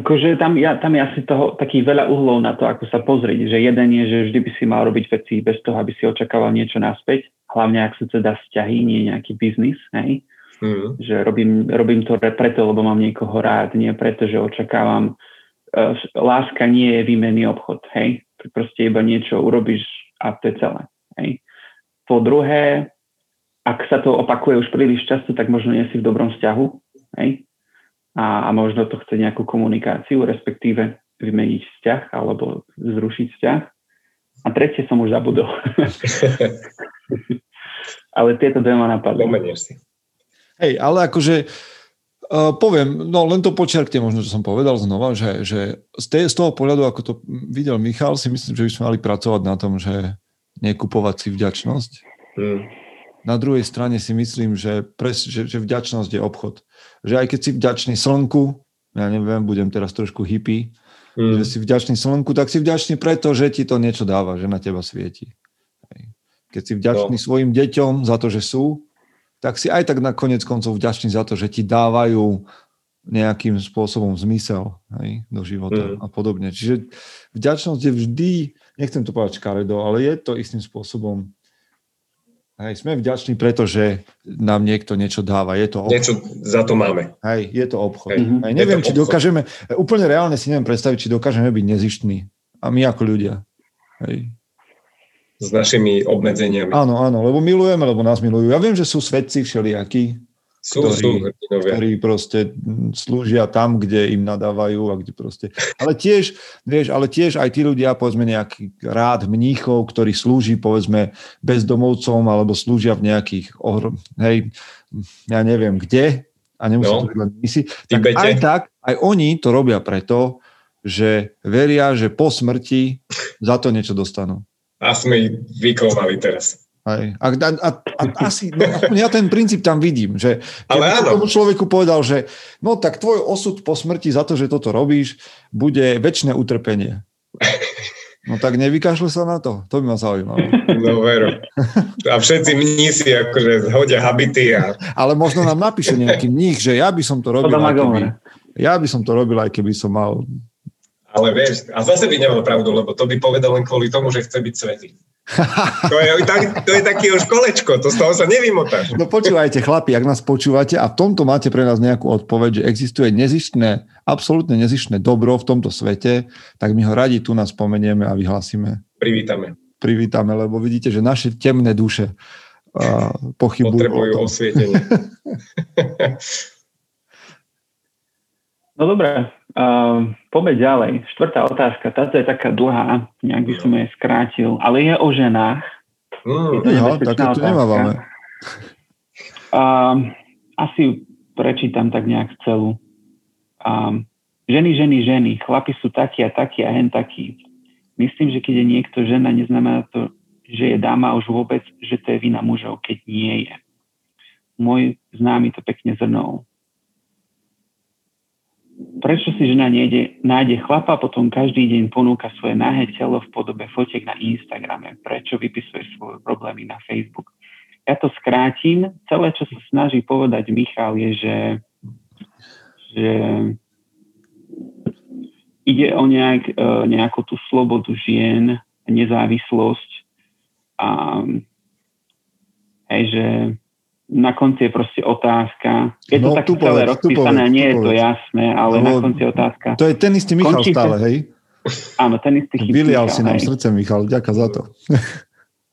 Akože tam, ja, tam je asi toho taký veľa uhlov na to, ako sa pozrieť, že jeden je, že vždy by si mal robiť veci bez toho, aby si očakával niečo naspäť, hlavne ak sú teda vzťahy, nie nejaký biznis, hej? Mm. Že robím, robím to preto, lebo mám niekoho rád, nie preto, že očakávam uh, láska nie je výmenný obchod, hej? Proste iba niečo urobíš a to je celé, hej? Po druhé, ak sa to opakuje už príliš často, tak možno nie si v dobrom vzťahu, hej? A, a možno to chce nejakú komunikáciu, respektíve vymeniť vzťah alebo zrušiť vzťah. A tretie som už zabudol. [LAUGHS] ale tieto dve ma napadli. Hej, ale akože Uh, poviem, no len to počiarkne možno, čo som povedal znova, že, že z, tej, z toho pohľadu, ako to videl Michal, si myslím, že by sme mali pracovať na tom, že nekupovať si vďačnosť. Hmm. Na druhej strane si myslím, že, pres, že, že vďačnosť je obchod že aj keď si vďačný slnku, ja neviem, budem teraz trošku hippie, mm. že si vďačný slnku, tak si vďačný preto, že ti to niečo dáva, že na teba svieti. Keď si vďačný no. svojim deťom za to, že sú, tak si aj tak na konec koncov vďačný za to, že ti dávajú nejakým spôsobom zmysel hej, do života mm. a podobne. Čiže vďačnosť je vždy, nechcem to povedať škaredo, ale je to istým spôsobom Hej, sme vďační, pretože nám niekto niečo dáva. Je to obchod. Niečo za to máme. Hej, je to obchod. Hej, Hej, neviem, či obchod. dokážeme, úplne reálne si neviem predstaviť, či dokážeme byť nezištní. A my ako ľudia. Hej. S našimi obmedzeniami. Áno, áno, lebo milujeme, lebo nás milujú. Ja viem, že sú svedci všelijakí, sú, ktorí, sú ktorí proste slúžia tam, kde im nadávajú a kde proste... Ale tiež, vieš, ale tiež aj tí ľudia, povedzme nejaký rád mníchov, ktorí slúži, povedzme, bezdomovcom alebo slúžia v nejakých, ohr... hej, ja neviem kde, a nemusím no, to len misi, tak aj tak, aj oni to robia preto, že veria, že po smrti za to niečo dostanú. A sme ich vyklovali teraz. Aj. A, a, a, a asi, no, ja ten princíp tam vidím, že Ale áno. tomu človeku povedal, že no tak tvoj osud po smrti za to, že toto robíš, bude väčšie utrpenie. No tak nevykašľu sa na to, to by ma zaujímalo. No veru. A všetci mnísi akože zhodia habity. A... Ale možno nám napíše nejaký mních, že ja by som to robil, aj keby, ja by som to robil, aj keby som mal ale vieš, a zase by nemal pravdu, lebo to by povedal len kvôli tomu, že chce byť svetý. [LAUGHS] To je, tak, to je také už kolečko, to z toho sa nevymotáš. No počúvajte, chlapi, ak nás počúvate a v tomto máte pre nás nejakú odpoveď, že existuje nezištné, absolútne nezištné dobro v tomto svete, tak my ho radi tu nás spomenieme a vyhlasíme. Privítame. Privítame, lebo vidíte, že naše temné duše uh, pochybujú. Potrebujú osvietenie. [LAUGHS] no dobré, Uh, poďme ďalej. Štvrtá otázka. Táto je taká dlhá, nejak by som jej skrátil, ale je o ženách. Mm, je to ja, také tu nemávame. Uh, asi prečítam tak nejak celú. Uh, ženy, ženy, ženy, chlapi sú takí a takí a hen takí. Myslím, že keď je niekto žena, neznamená to, že je dáma už vôbec, že to je vina mužov, keď nie je. Môj známy to pekne zhrnul prečo si žena nejde, nájde chlapa, potom každý deň ponúka svoje nahé telo v podobe fotiek na Instagrame? Prečo vypisuje svoje problémy na Facebook? Ja to skrátim. Celé, čo sa snaží povedať Michal, je, že, že ide o nejak, e, nejakú tú slobodu žien, nezávislosť a hej, že na konci je proste otázka. Je to no, tak celé rozpísané, nie je to jasné, ale no, na konci je otázka. To je ten istý Michal Končíte? stále, hej? Áno, ten istý chyb. Vylial si nám srdce, Michal, ďaká za to.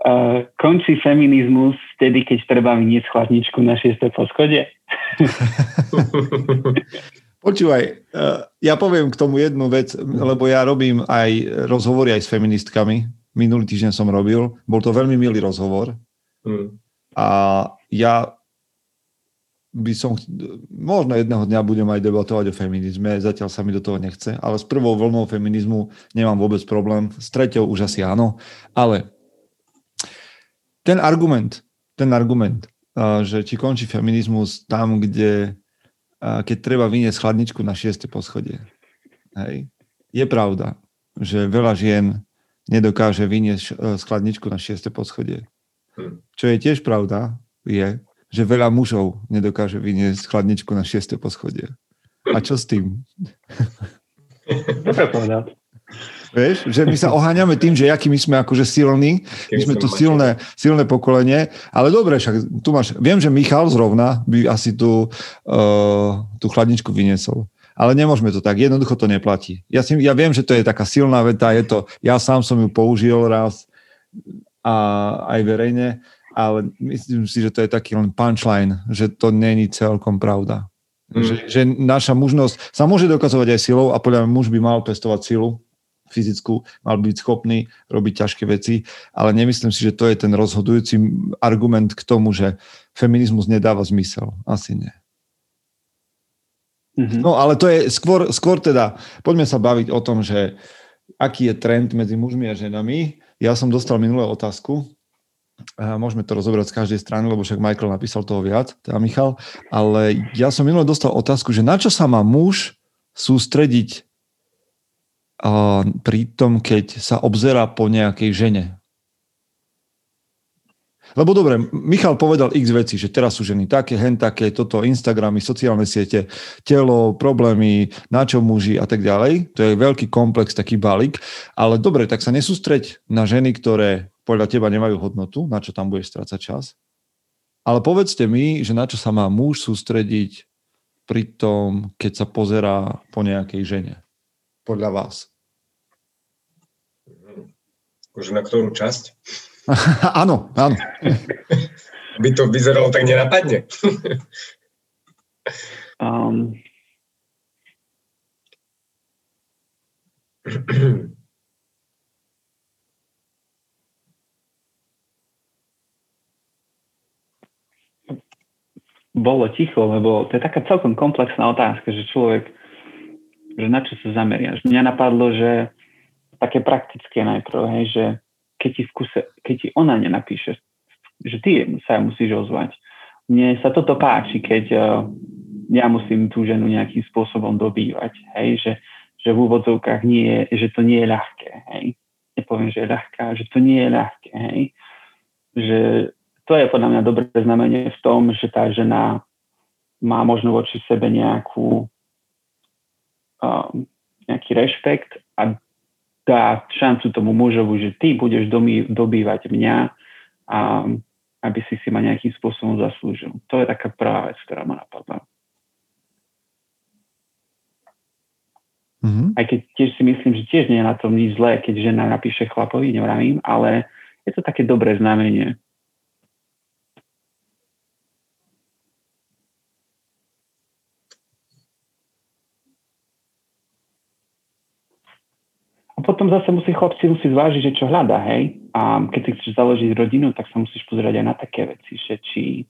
Uh, [LAUGHS] končí feminizmus vtedy, keď treba vyniesť chladničku na šiesté poschode? [LAUGHS] Počúvaj, uh, ja poviem k tomu jednu vec, lebo ja robím aj rozhovory aj s feministkami. Minulý týždeň som robil. Bol to veľmi milý rozhovor. Hmm. A ja by som, možno jedného dňa budem aj debatovať o feminizme, zatiaľ sa mi do toho nechce, ale s prvou vlnou feminizmu nemám vôbec problém, s treťou už asi áno, ale ten argument, ten argument, že či končí feminizmus tam, kde keď treba vyniesť chladničku na šieste poschodie. Hej. Je pravda, že veľa žien nedokáže vyniesť e, chladničku na šieste poschodie. Hm. Čo je tiež pravda, je, že veľa mužov nedokáže vyniesť chladničku na šieste poschodie. A čo s tým? Dobre povedať. Vieš, že my sa oháňame tým, že aký my sme akože silní, my sme to silné, silné pokolenie, ale dobre, však tu máš, viem, že Michal zrovna by asi tú, uh, tú chladničku vyniesol. Ale nemôžeme to tak, jednoducho to neplatí. Ja, si, ja viem, že to je taká silná veta, je to, ja sám som ju použil raz a aj verejne, ale myslím si, že to je taký len punchline, že to není celkom pravda. Mm. Že, že naša mužnosť sa môže dokazovať aj silou a podľa mňa muž by mal pestovať silu fyzickú, mal byť schopný robiť ťažké veci, ale nemyslím si, že to je ten rozhodujúci argument k tomu, že feminizmus nedáva zmysel. Asi nie. Mm-hmm. No ale to je skôr, skôr teda, poďme sa baviť o tom, že aký je trend medzi mužmi a ženami. Ja som dostal minulé otázku, Môžeme to rozobrať z každej strany, lebo však Michael napísal toho viac, teda Michal. Ale ja som minule dostal otázku, že na čo sa má muž sústrediť pri tom, keď sa obzerá po nejakej žene. Lebo dobre, Michal povedal x veci, že teraz sú ženy také, hen také, toto, Instagramy, sociálne siete, telo, problémy, na čo muži a tak ďalej. To je veľký komplex, taký balík. Ale dobre, tak sa nesústreď na ženy, ktoré podľa teba nemajú hodnotu, na čo tam budeš strácať čas. Ale povedzte mi, že na čo sa má muž sústrediť pri tom, keď sa pozerá po nejakej žene. Podľa vás. Už na ktorú časť? [LAUGHS] áno, áno. [LAUGHS] By to vyzeralo tak nenapadne. [LAUGHS] um, [CLEARS THROAT] bolo ticho, lebo to je taká celkom komplexná otázka, že človek, že na čo sa zameriaš. Mňa napadlo, že také praktické najprv, hej, že keď ti, skúse, keď ti ona nenapíše, že ty sa musíš ozvať. Mne sa toto páči, keď uh, ja musím tú ženu nejakým spôsobom dobývať, hej, že, že v úvodzovkách nie je, že to nie je ľahké, hej. Nepoviem, že je ľahká, že to nie je ľahké, hej. Že to je podľa mňa dobré znamenie v tom, že tá žena má možno voči sebe nejakú, um, nejaký rešpekt a dá šancu tomu mužovu, že ty budeš domý, dobývať mňa a aby si si ma nejakým spôsobom zaslúžil. To je taká prvá vec, ktorá ma napadla. Mm-hmm. Aj keď tiež si myslím, že tiež nie je na tom nič zlé, keď žena napíše chlapovi, nevravím, ale je to také dobré znamenie. Potom zase musí chlapci musí zvážiť, že čo hľadá, hej. A keď si chceš založiť rodinu, tak sa musíš pozerať aj na také veci, že či,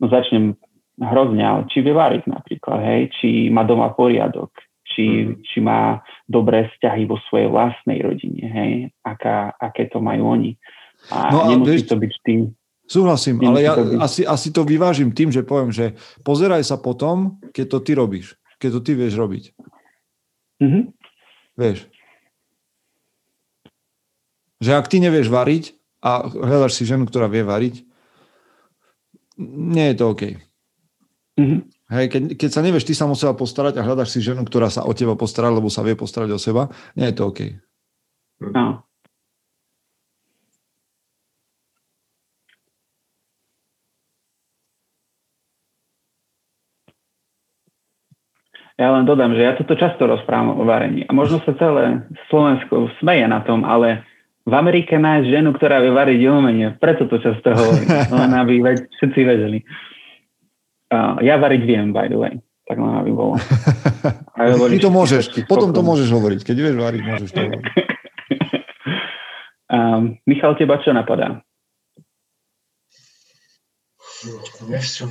no začnem hrozne, ale či vie variť napríklad, hej, či má doma poriadok, či, mm. či má dobré vzťahy vo svojej vlastnej rodine, hej, aká, aké to majú oni. A no, nemusí vieš, to byť tým. Súhlasím, ale ja byť... asi, asi to vyvážim tým, že poviem, že pozeraj sa potom, keď to ty robíš, keď to ty vieš robiť. Mm-hmm. Vieš, že ak ty nevieš variť a hľadaš si ženu, ktorá vie variť, nie je to OK. Mm-hmm. Hej, keď, keď sa nevieš ty sa o seba postarať a hľadaš si ženu, ktorá sa o teba postará, lebo sa vie postarať o seba, nie je to OK. No. Ja len dodám, že ja toto často rozprávam o varení a možno sa celé Slovensko smeje na tom, ale v Amerike nájsť ženu, ktorá vie variť umenie. Preto to často hovorím. Len [LAUGHS] aby všetci vedeli. Uh, ja variť viem, by the way. Tak len aby bolo. Ty to môžeš. Potom to môžeš hovoriť. Keď vieš variť, môžeš to hovoriť. um, [LAUGHS] Michal, teba čo napadá? Vieš čo?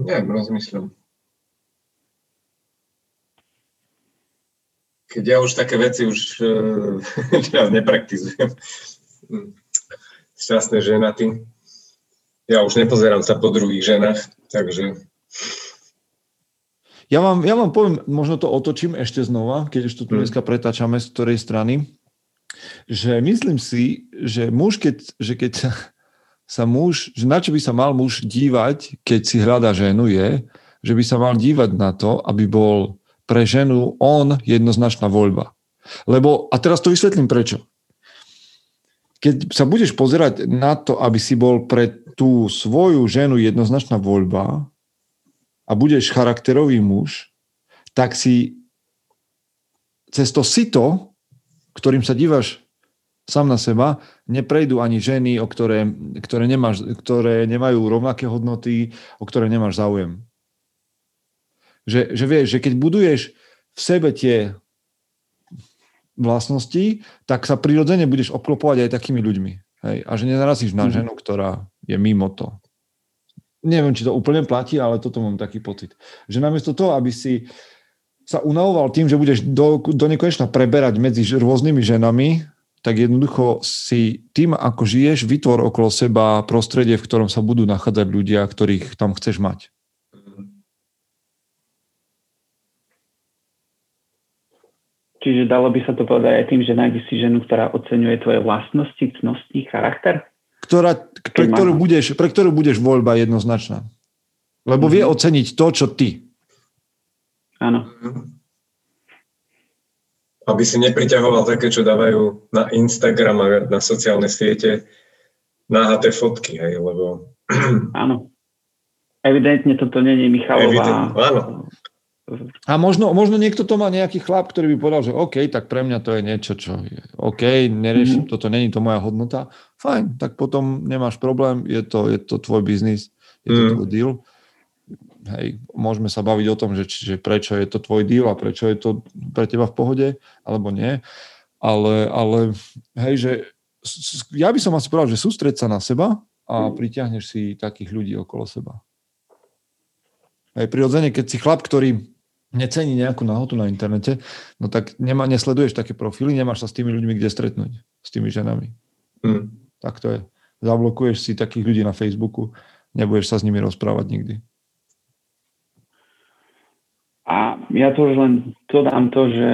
Neviem, rozmýšľam. Keď ja už také veci už [LAUGHS] uh, nepraktizujem. Šťastné ženaty. Ja už nepozerám sa po druhých ženách, takže... Ja vám, ja vám poviem, možno to otočím ešte znova, keď už to tu hmm. dneska pretáčame z ktorej strany, že myslím si, že muž, keď, že keď sa, sa muž, že na čo by sa mal muž dívať, keď si hľadá ženu, je, že by sa mal dívať na to, aby bol pre ženu on jednoznačná voľba. Lebo, a teraz to vysvetlím prečo. Keď sa budeš pozerať na to, aby si bol pre tú svoju ženu jednoznačná voľba a budeš charakterový muž, tak si cez to sito, ktorým sa dívaš sám na seba, neprejdú ani ženy, o ktoré, ktoré, nemáš, ktoré nemajú rovnaké hodnoty, o ktoré nemáš záujem. Že, že vieš, že keď buduješ v sebe tie vlastnosti, tak sa prirodzene budeš obklopovať aj takými ľuďmi. Hej? A že nenarazíš na mhm. ženu, ktorá je mimo to. Neviem, či to úplne platí, ale toto mám taký pocit. Že namiesto toho, aby si sa unavoval tým, že budeš do, do nekonečna preberať medzi rôznymi ženami, tak jednoducho si tým, ako žiješ, vytvor okolo seba prostredie, v ktorom sa budú nachádzať ľudia, ktorých tam chceš mať. Čiže dalo by sa to povedať aj tým, že nájdeš si ženu, ktorá oceňuje tvoje vlastnosti, cnosti, charakter? Ktorá, pre, ktorú budeš, pre ktorú budeš voľba jednoznačná. Lebo mm-hmm. vie mhm. oceniť to, čo ty. Áno. Aby si nepriťahoval také, čo dávajú na Instagram a na sociálne siete náhaté fotky, hej, lebo... Áno. Evidentne toto není Michalová... Evident, áno A možno, možno niekto to má nejaký chlap, ktorý by povedal, že OK, tak pre mňa to je niečo, čo je OK, neriešim, mm-hmm. toto není to moja hodnota. Fajn, tak potom nemáš problém, je to, je to tvoj biznis, je to mm. tvoj deal. Hej, môžeme sa baviť o tom, že, že prečo je to tvoj deal a prečo je to pre teba v pohode, alebo nie. Ale, ale hej, že ja by som asi povedal, že sústreť sa na seba a pritiahneš si takých ľudí okolo seba. Hej, prirodzene, keď si chlap, ktorý necení nejakú nahotu na internete, no tak nema, nesleduješ také profily, nemáš sa s tými ľuďmi kde stretnúť, s tými ženami. Mm. Tak to je. Zablokuješ si takých ľudí na Facebooku, nebudeš sa s nimi rozprávať nikdy. A ja to už len dodám to, že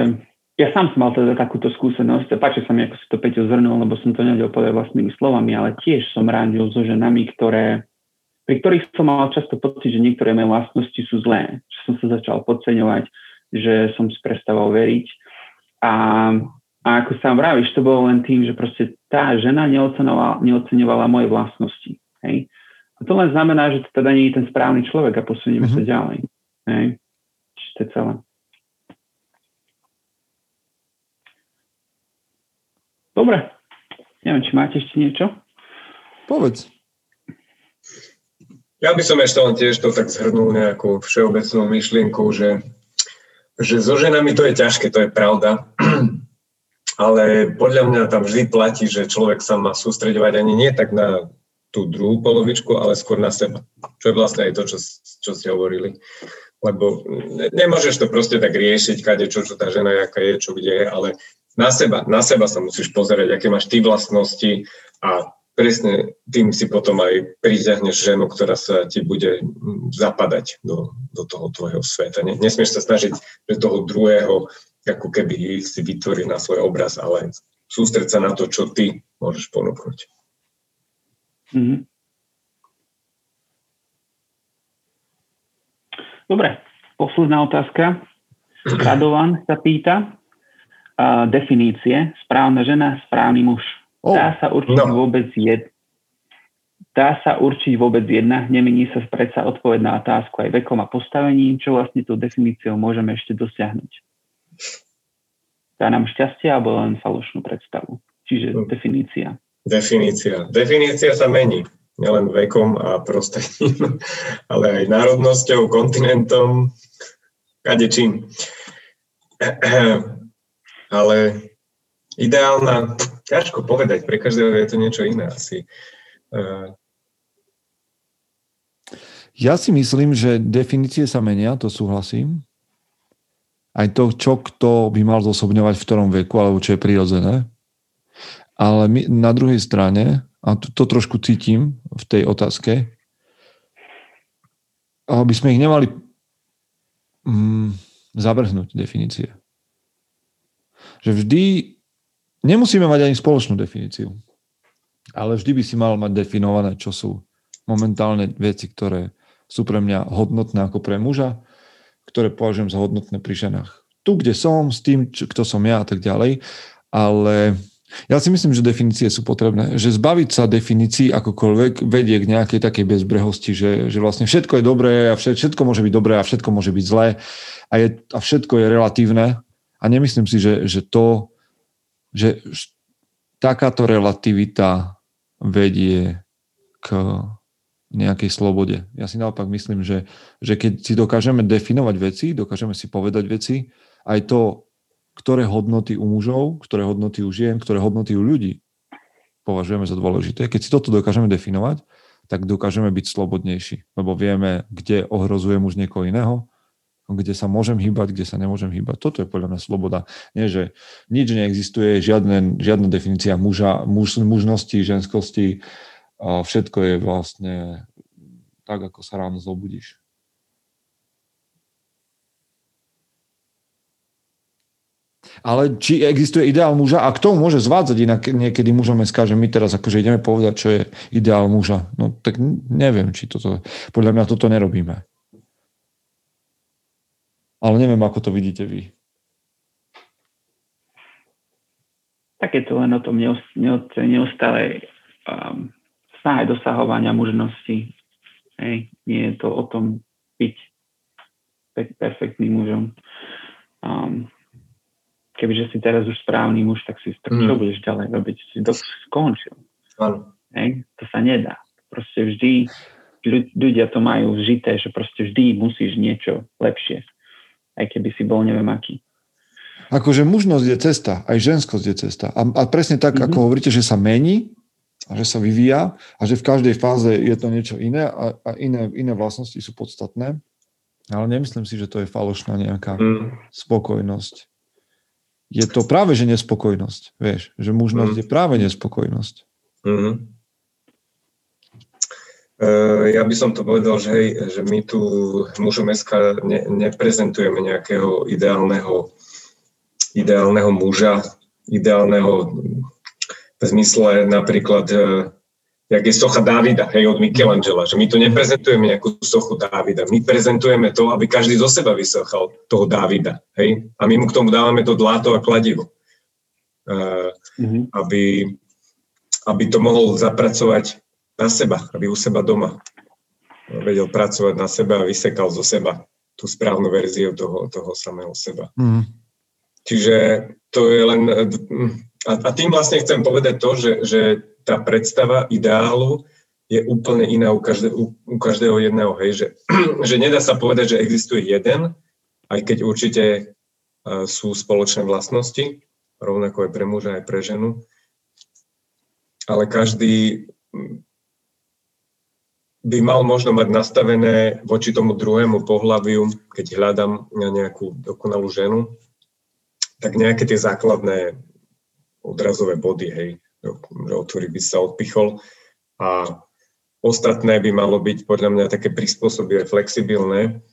ja sám som mal teda takúto skúsenosť a páči sa mi, ako si to Peťo zhrnul, lebo som to nevedel povedať vlastnými slovami, ale tiež som rádil so ženami, ktoré pri ktorých som mal často pocit, že niektoré moje vlastnosti sú zlé, že som sa začal podceňovať, že som si prestával veriť. A, a ako sa vravíš, to bolo len tým, že proste tá žena neoceňovala, neoceňovala moje vlastnosti. Hej? A to len znamená, že to teda nie je ten správny človek a posunieme mm-hmm. sa mhm. ďalej. Hej? Čiže to je celé. Dobre. Neviem, či máte ešte niečo? Povedz. Ja by som ešte len tiež to tak zhrnul nejakú všeobecnú myšlienku, že, že so ženami to je ťažké, to je pravda. [CLEARS THROAT] Ale podľa mňa tam vždy platí, že človek sa má sústredovať ani nie tak na tú druhú polovičku, ale skôr na seba. Čo je vlastne aj to, čo, čo ste hovorili. Lebo nemôžeš to proste tak riešiť, kade čo, čo tá žena, aká je, čo kde je, ale na seba, na seba sa musíš pozerať, aké máš ty vlastnosti a presne tým si potom aj pritiahneš ženu, ktorá sa ti bude zapadať do, do toho tvojho sveta. Nesmieš sa snažiť že toho druhého ako keby si vytvoriť na svoj obraz, ale sústreť sa na to, čo ty môžeš ponúknuť. Mm-hmm. Dobre, posledná otázka. Radovan sa pýta, uh, definície, správna žena, správny muž. Oh, dá sa určiť no. vôbec jed... Dá sa určiť vôbec jedna, nemení sa predsa odpoveď na otázku aj vekom a postavením, čo vlastne tú definíciou môžeme ešte dosiahnuť. Dá nám šťastie alebo len falošnú predstavu. Čiže hm. definícia. Definícia. Definícia sa mení. Nielen vekom a prostredím, [LAUGHS] ale aj národnosťou, kontinentom, kadečím. [CLEARS THROAT] Ale ideálna, ťažko povedať, pre každého je to niečo iné asi. Uh... Ja si myslím, že definície sa menia, to súhlasím. Aj to, čo kto by mal zosobňovať v ktorom veku, alebo čo je prirodzené. Ale my, na druhej strane, a to, to trošku cítim v tej otázke, aby sme ich nemali mm, zavrhnúť definície. Že vždy Nemusíme mať ani spoločnú definíciu, ale vždy by si mal mať definované, čo sú momentálne veci, ktoré sú pre mňa hodnotné ako pre muža, ktoré považujem za hodnotné pri ženách. Tu, kde som, s tým, čo, kto som ja a tak ďalej, ale ja si myslím, že definície sú potrebné. Že zbaviť sa definícií akokoľvek vedie k nejakej takej bezbrehosti, že, že vlastne všetko je dobré a všetko môže byť dobré a všetko môže byť zlé a, je, a všetko je relatívne. A nemyslím si, že, že to že takáto relativita vedie k nejakej slobode. Ja si naopak myslím, že, že keď si dokážeme definovať veci, dokážeme si povedať veci, aj to, ktoré hodnoty u mužov, ktoré hodnoty u žien, ktoré hodnoty u ľudí považujeme za dôležité. Keď si toto dokážeme definovať, tak dokážeme byť slobodnejší, lebo vieme, kde ohrozuje muž niekoho iného kde sa môžem hýbať, kde sa nemôžem hýbať. Toto je podľa mňa sloboda. Nie, že nič neexistuje, žiadne, žiadna definícia muža, muž, mužnosti, ženskosti, všetko je vlastne tak, ako sa ráno zobudíš. Ale či existuje ideál muža a kto môže zvádzať inak niekedy mužom SK, že my teraz akože ideme povedať, čo je ideál muža. No tak neviem, či toto, podľa mňa toto nerobíme. Ale neviem, ako to vidíte vy. Tak je to len o tom neustále um, snahe dosahovania možnosti. Hej. Nie je to o tom byť perfektným mužom. Um, kebyže si teraz už správny muž, tak si tak čo mm. budeš ďalej robiť? Si to skončil. Hej? To sa nedá. Proste vždy ľudia to majú žité, že proste vždy musíš niečo lepšie. Aj keby si bol neviem aký. Akože mužnosť je cesta, aj ženskosť je cesta. A, a presne tak, mm-hmm. ako hovoríte, že sa mení, a že sa vyvíja a že v každej fáze je to niečo iné a, a iné, iné vlastnosti sú podstatné. Ale nemyslím si, že to je falošná nejaká mm. spokojnosť. Je to práve, že nespokojnosť. Vieš, že mužnosť mm. je práve nespokojnosť. Mm. Uh, ja by som to povedal, že, hej, že my tu mužom SK ne, neprezentujeme nejakého ideálneho, ideálneho muža, ideálneho v zmysle napríklad, e, jak je socha Dávida, hej, od Michelangela, že my tu neprezentujeme nejakú sochu Dávida, my prezentujeme to, aby každý zo seba vysochal toho Dávida, hej, a my mu k tomu dávame to dláto a kladivo, mm-hmm. aby, aby to mohol zapracovať na seba, aby u seba doma vedel pracovať na seba a vysekal zo seba tú správnu verziu toho, toho samého seba. Mm. Čiže to je len a, a tým vlastne chcem povedať to, že, že tá predstava ideálu je úplne iná u, každé, u, u každého jedného. Hej, že, [CLEARS THROAT] že nedá sa povedať, že existuje jeden, aj keď určite uh, sú spoločné vlastnosti, rovnako aj pre muža, aj pre ženu. Ale každý by mal možno mať nastavené voči tomu druhému pohľaviu, keď hľadám nejakú dokonalú ženu, tak nejaké tie základné odrazové body, hej, od ktorých by sa odpichol. A ostatné by malo byť podľa mňa také prispôsobivé, flexibilné,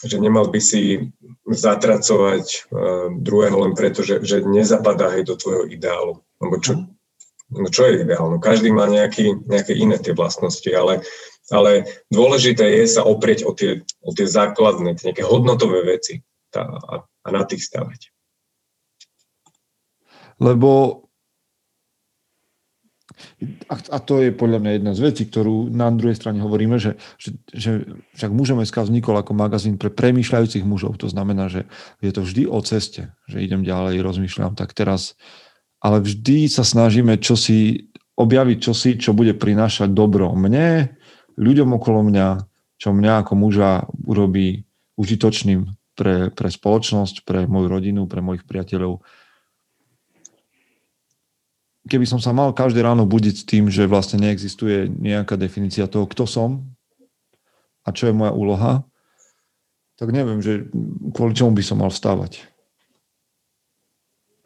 že nemal by si zatracovať uh, druhého len preto, že, že nezapadá hej do tvojho ideálu. Lebo čo, no čo je ideálno? Každý má nejaký, nejaké iné tie vlastnosti, ale, ale dôležité je sa oprieť o tie, o tie základné, tie nejaké hodnotové veci tá, a, a na tých stavať lebo a to je podľa mňa jedna z vecí, ktorú na druhej strane hovoríme, že, že, že však mužom SK vznikol ako magazín pre premýšľajúcich mužov. To znamená, že je to vždy o ceste, že idem ďalej, rozmýšľam, tak teraz, ale vždy sa snažíme čosi, objaviť čosi, čo bude prinášať dobro mne, ľuďom okolo mňa, čo mňa ako muža urobí užitočným pre, pre spoločnosť, pre moju rodinu, pre mojich priateľov keby som sa mal každé ráno budiť s tým, že vlastne neexistuje nejaká definícia toho, kto som a čo je moja úloha, tak neviem, že kvôli čomu by som mal vstávať.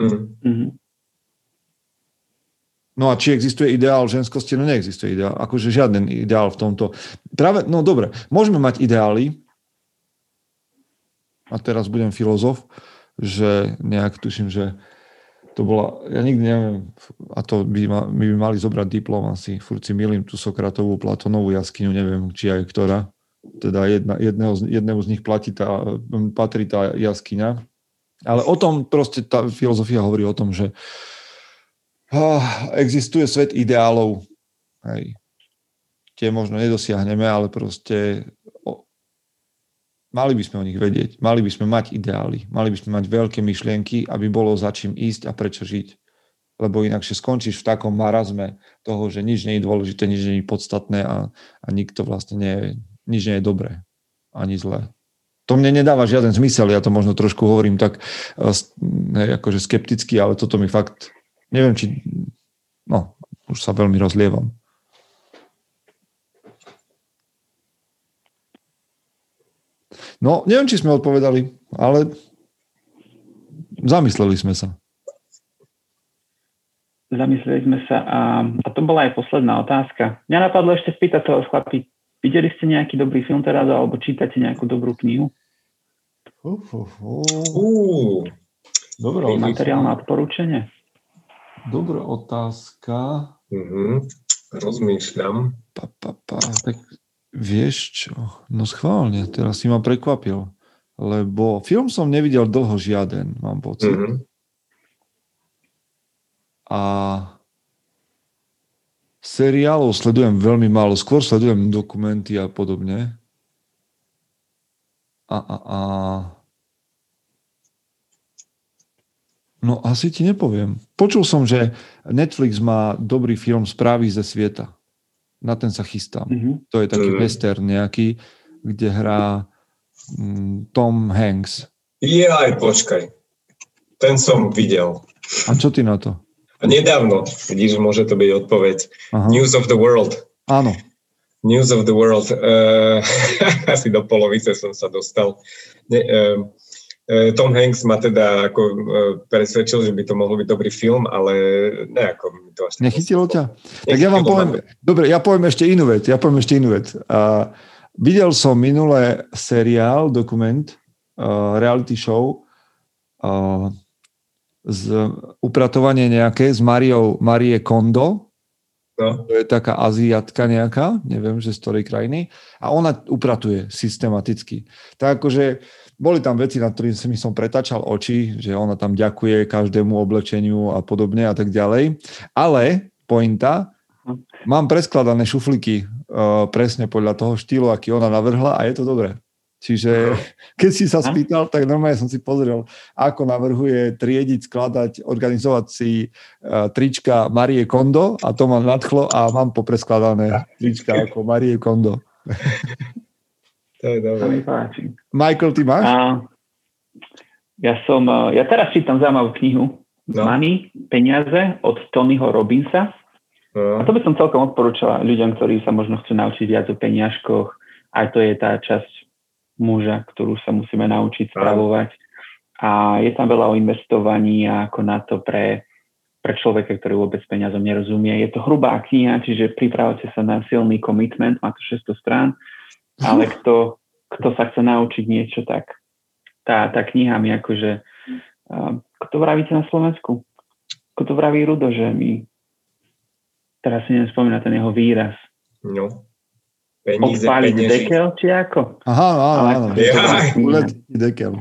Mm-hmm. No a či existuje ideál ženskosti? No neexistuje ideál. Akože žiaden ideál v tomto. Práve, no dobre, môžeme mať ideály, a teraz budem filozof, že nejak tuším, že to bola, ja nikdy neviem, a to by ma, by mali zobrať diplom asi, furt milím tú Sokratovú, Platonovú jaskyňu, neviem, či aj ktorá. Teda jedna, jedného, z, jedného z nich platí tá, patrí tá jaskyňa. Ale o tom proste tá filozofia hovorí o tom, že existuje svet ideálov. Hej. Tie možno nedosiahneme, ale proste Mali by sme o nich vedieť, mali by sme mať ideály, mali by sme mať veľké myšlienky, aby bolo za čím ísť a prečo žiť. Lebo inakšie skončíš v takom marazme toho, že nič nie je dôležité, nič nie je podstatné a, a nikto vlastne nie, nič nie je dobré ani zlé. To mne nedáva žiaden zmysel, ja to možno trošku hovorím tak hej, akože skepticky, ale toto mi fakt, neviem, či, no, už sa veľmi rozlievam. No, neviem, či sme odpovedali, ale zamysleli sme sa. Zamysleli sme sa a, a to bola aj posledná otázka. Mňa napadlo ešte spýtať toho chlapi, videli ste nejaký dobrý film teraz alebo čítate nejakú dobrú knihu? Uh, uh, uh. Dobrá otázka. Materiál na odporúčanie? Dobrá otázka. Uh-huh. Rozmýšľam. Pa, pa, pa. Tak Vieš čo? No schválne, teraz si ma prekvapil. Lebo film som nevidel dlho žiaden, mám pocit. Mm-hmm. A seriálov sledujem veľmi málo. Skôr sledujem dokumenty a podobne. A, a, a... No asi ti nepoviem. Počul som, že Netflix má dobrý film Správy ze sveta. Na ten sa chystám. Mm-hmm. To je taký mm. western nejaký, kde hrá mm, Tom Hanks. Je aj, počkaj. Ten som videl. A čo ty na to? A nedávno, vidíš, môže to byť odpoveď. Aha. News of the World. Áno. News of the World. Uh, [LAUGHS] asi do polovice som sa dostal. Ne, uh, Tom Hanks ma teda ako presvedčil, že by to mohol byť dobrý film, ale nejako mi to až... Nechytilo ťa? Tak ja vám poviem, dobre, ja poviem ešte inú vec, ja poviem ešte inú vec. Uh, videl som minulé seriál, dokument, uh, reality show, uh, z upratovanie nejaké s Mariou, Marie Kondo, No. To je taká Aziatka nejaká, neviem, že z ktorej krajiny. A ona upratuje systematicky. Tak akože boli tam veci, na ktorých si mi som pretačal oči, že ona tam ďakuje každému oblečeniu a podobne a tak ďalej. Ale pointa, mám preskladané šufliky uh, presne podľa toho štýlu, aký ona navrhla a je to dobré. Čiže [LAUGHS] keď si sa spýtal, tak normálne som si pozrel, ako navrhuje triediť, skladať, organizovať si uh, trička Marie Kondo a to ma nadchlo a mám popreskladané trička [LAUGHS] ako Marie Kondo. [LAUGHS] To je dobré. Michael, ty máš? A, ja som, ja teraz čítam zaujímavú knihu no. Money, peniaze od Tonyho Robinsa. No. A to by som celkom odporúčala ľuďom, ktorí sa možno chcú naučiť viac o peniažkoch. Aj to je tá časť muža, ktorú sa musíme naučiť spravovať. A je tam veľa o investovaní a ako na to pre, pre človeka, ktorý vôbec peniazom nerozumie. Je to hrubá kniha, čiže pripravte sa na silný commitment, má to 600 strán, ale kto, kto sa chce naučiť niečo, tak tá, tá kniha mi akože, kto vravíte na Slovensku? Ako to vraví Rudo, že mi teraz si nespomína ten jeho výraz. No peníze, Odpáliť penieži. dekel, či ako? Aha, áno, áno. Uletí dekel.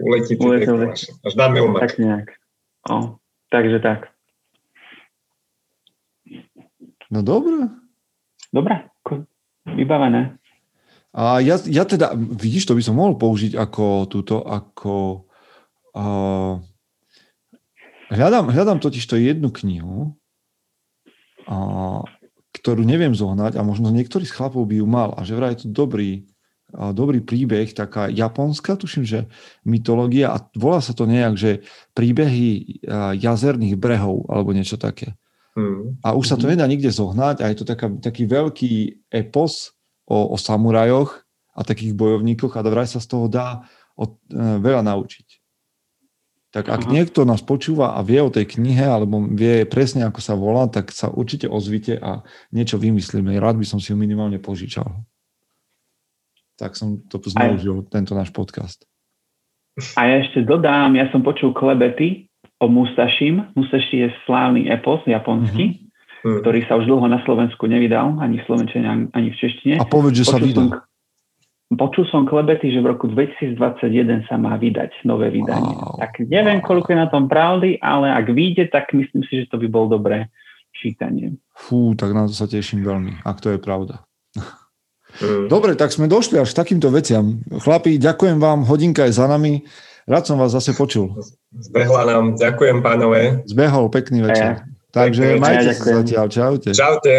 Uletí dekel. Až dáme umať. Tak nejak. O, takže tak. No dobre. Dobre, vybavené. A ja, ja teda, vidíš, to by som mohol použiť ako túto, ako... Uh, hľadám, hľadám totiž to jednu knihu, uh, ktorú neviem zohnať a možno niektorý z chlapov by ju mal a že vraj je to dobrý, dobrý príbeh, taká japonská, tuším, že mytológia a volá sa to nejak, že príbehy jazerných brehov alebo niečo také. Mm. A už sa to mhm. nedá nikde zohnať a je to taká, taký veľký epos o, o samurajoch a takých bojovníkoch a vraj sa z toho dá od, e, veľa naučiť. Tak ak Aha. niekto nás počúva a vie o tej knihe, alebo vie presne, ako sa volá, tak sa určite ozvite a niečo vymyslíme. Rád by som si ju minimálne požičal. Tak som to zneužil, tento náš podcast. A ja ešte dodám, ja som počul klebety o Musashim. Musashi je slávny epos japonský, uh-huh. Ktorý sa už dlho na Slovensku nevydal, ani v Slovenčine, ani v češtine. A povedz, že počul sa vydal. Som, Počul som klebety, že v roku 2021 sa má vydať nové vydanie. Wow. Tak neviem, koľko je na tom pravdy, ale ak vyjde, tak myslím si, že to by bol dobré čítanie. Fú, tak na to sa teším veľmi, ak to je pravda. Mm. Dobre, tak sme došli až k takýmto veciam. Chlapi, ďakujem vám, hodinka je za nami. Rád som vás zase počul. Zbehla nám, ďakujem pánové. Zbehol, pekný večer. Takže majte sa zatiaľ, čaute. Čaute.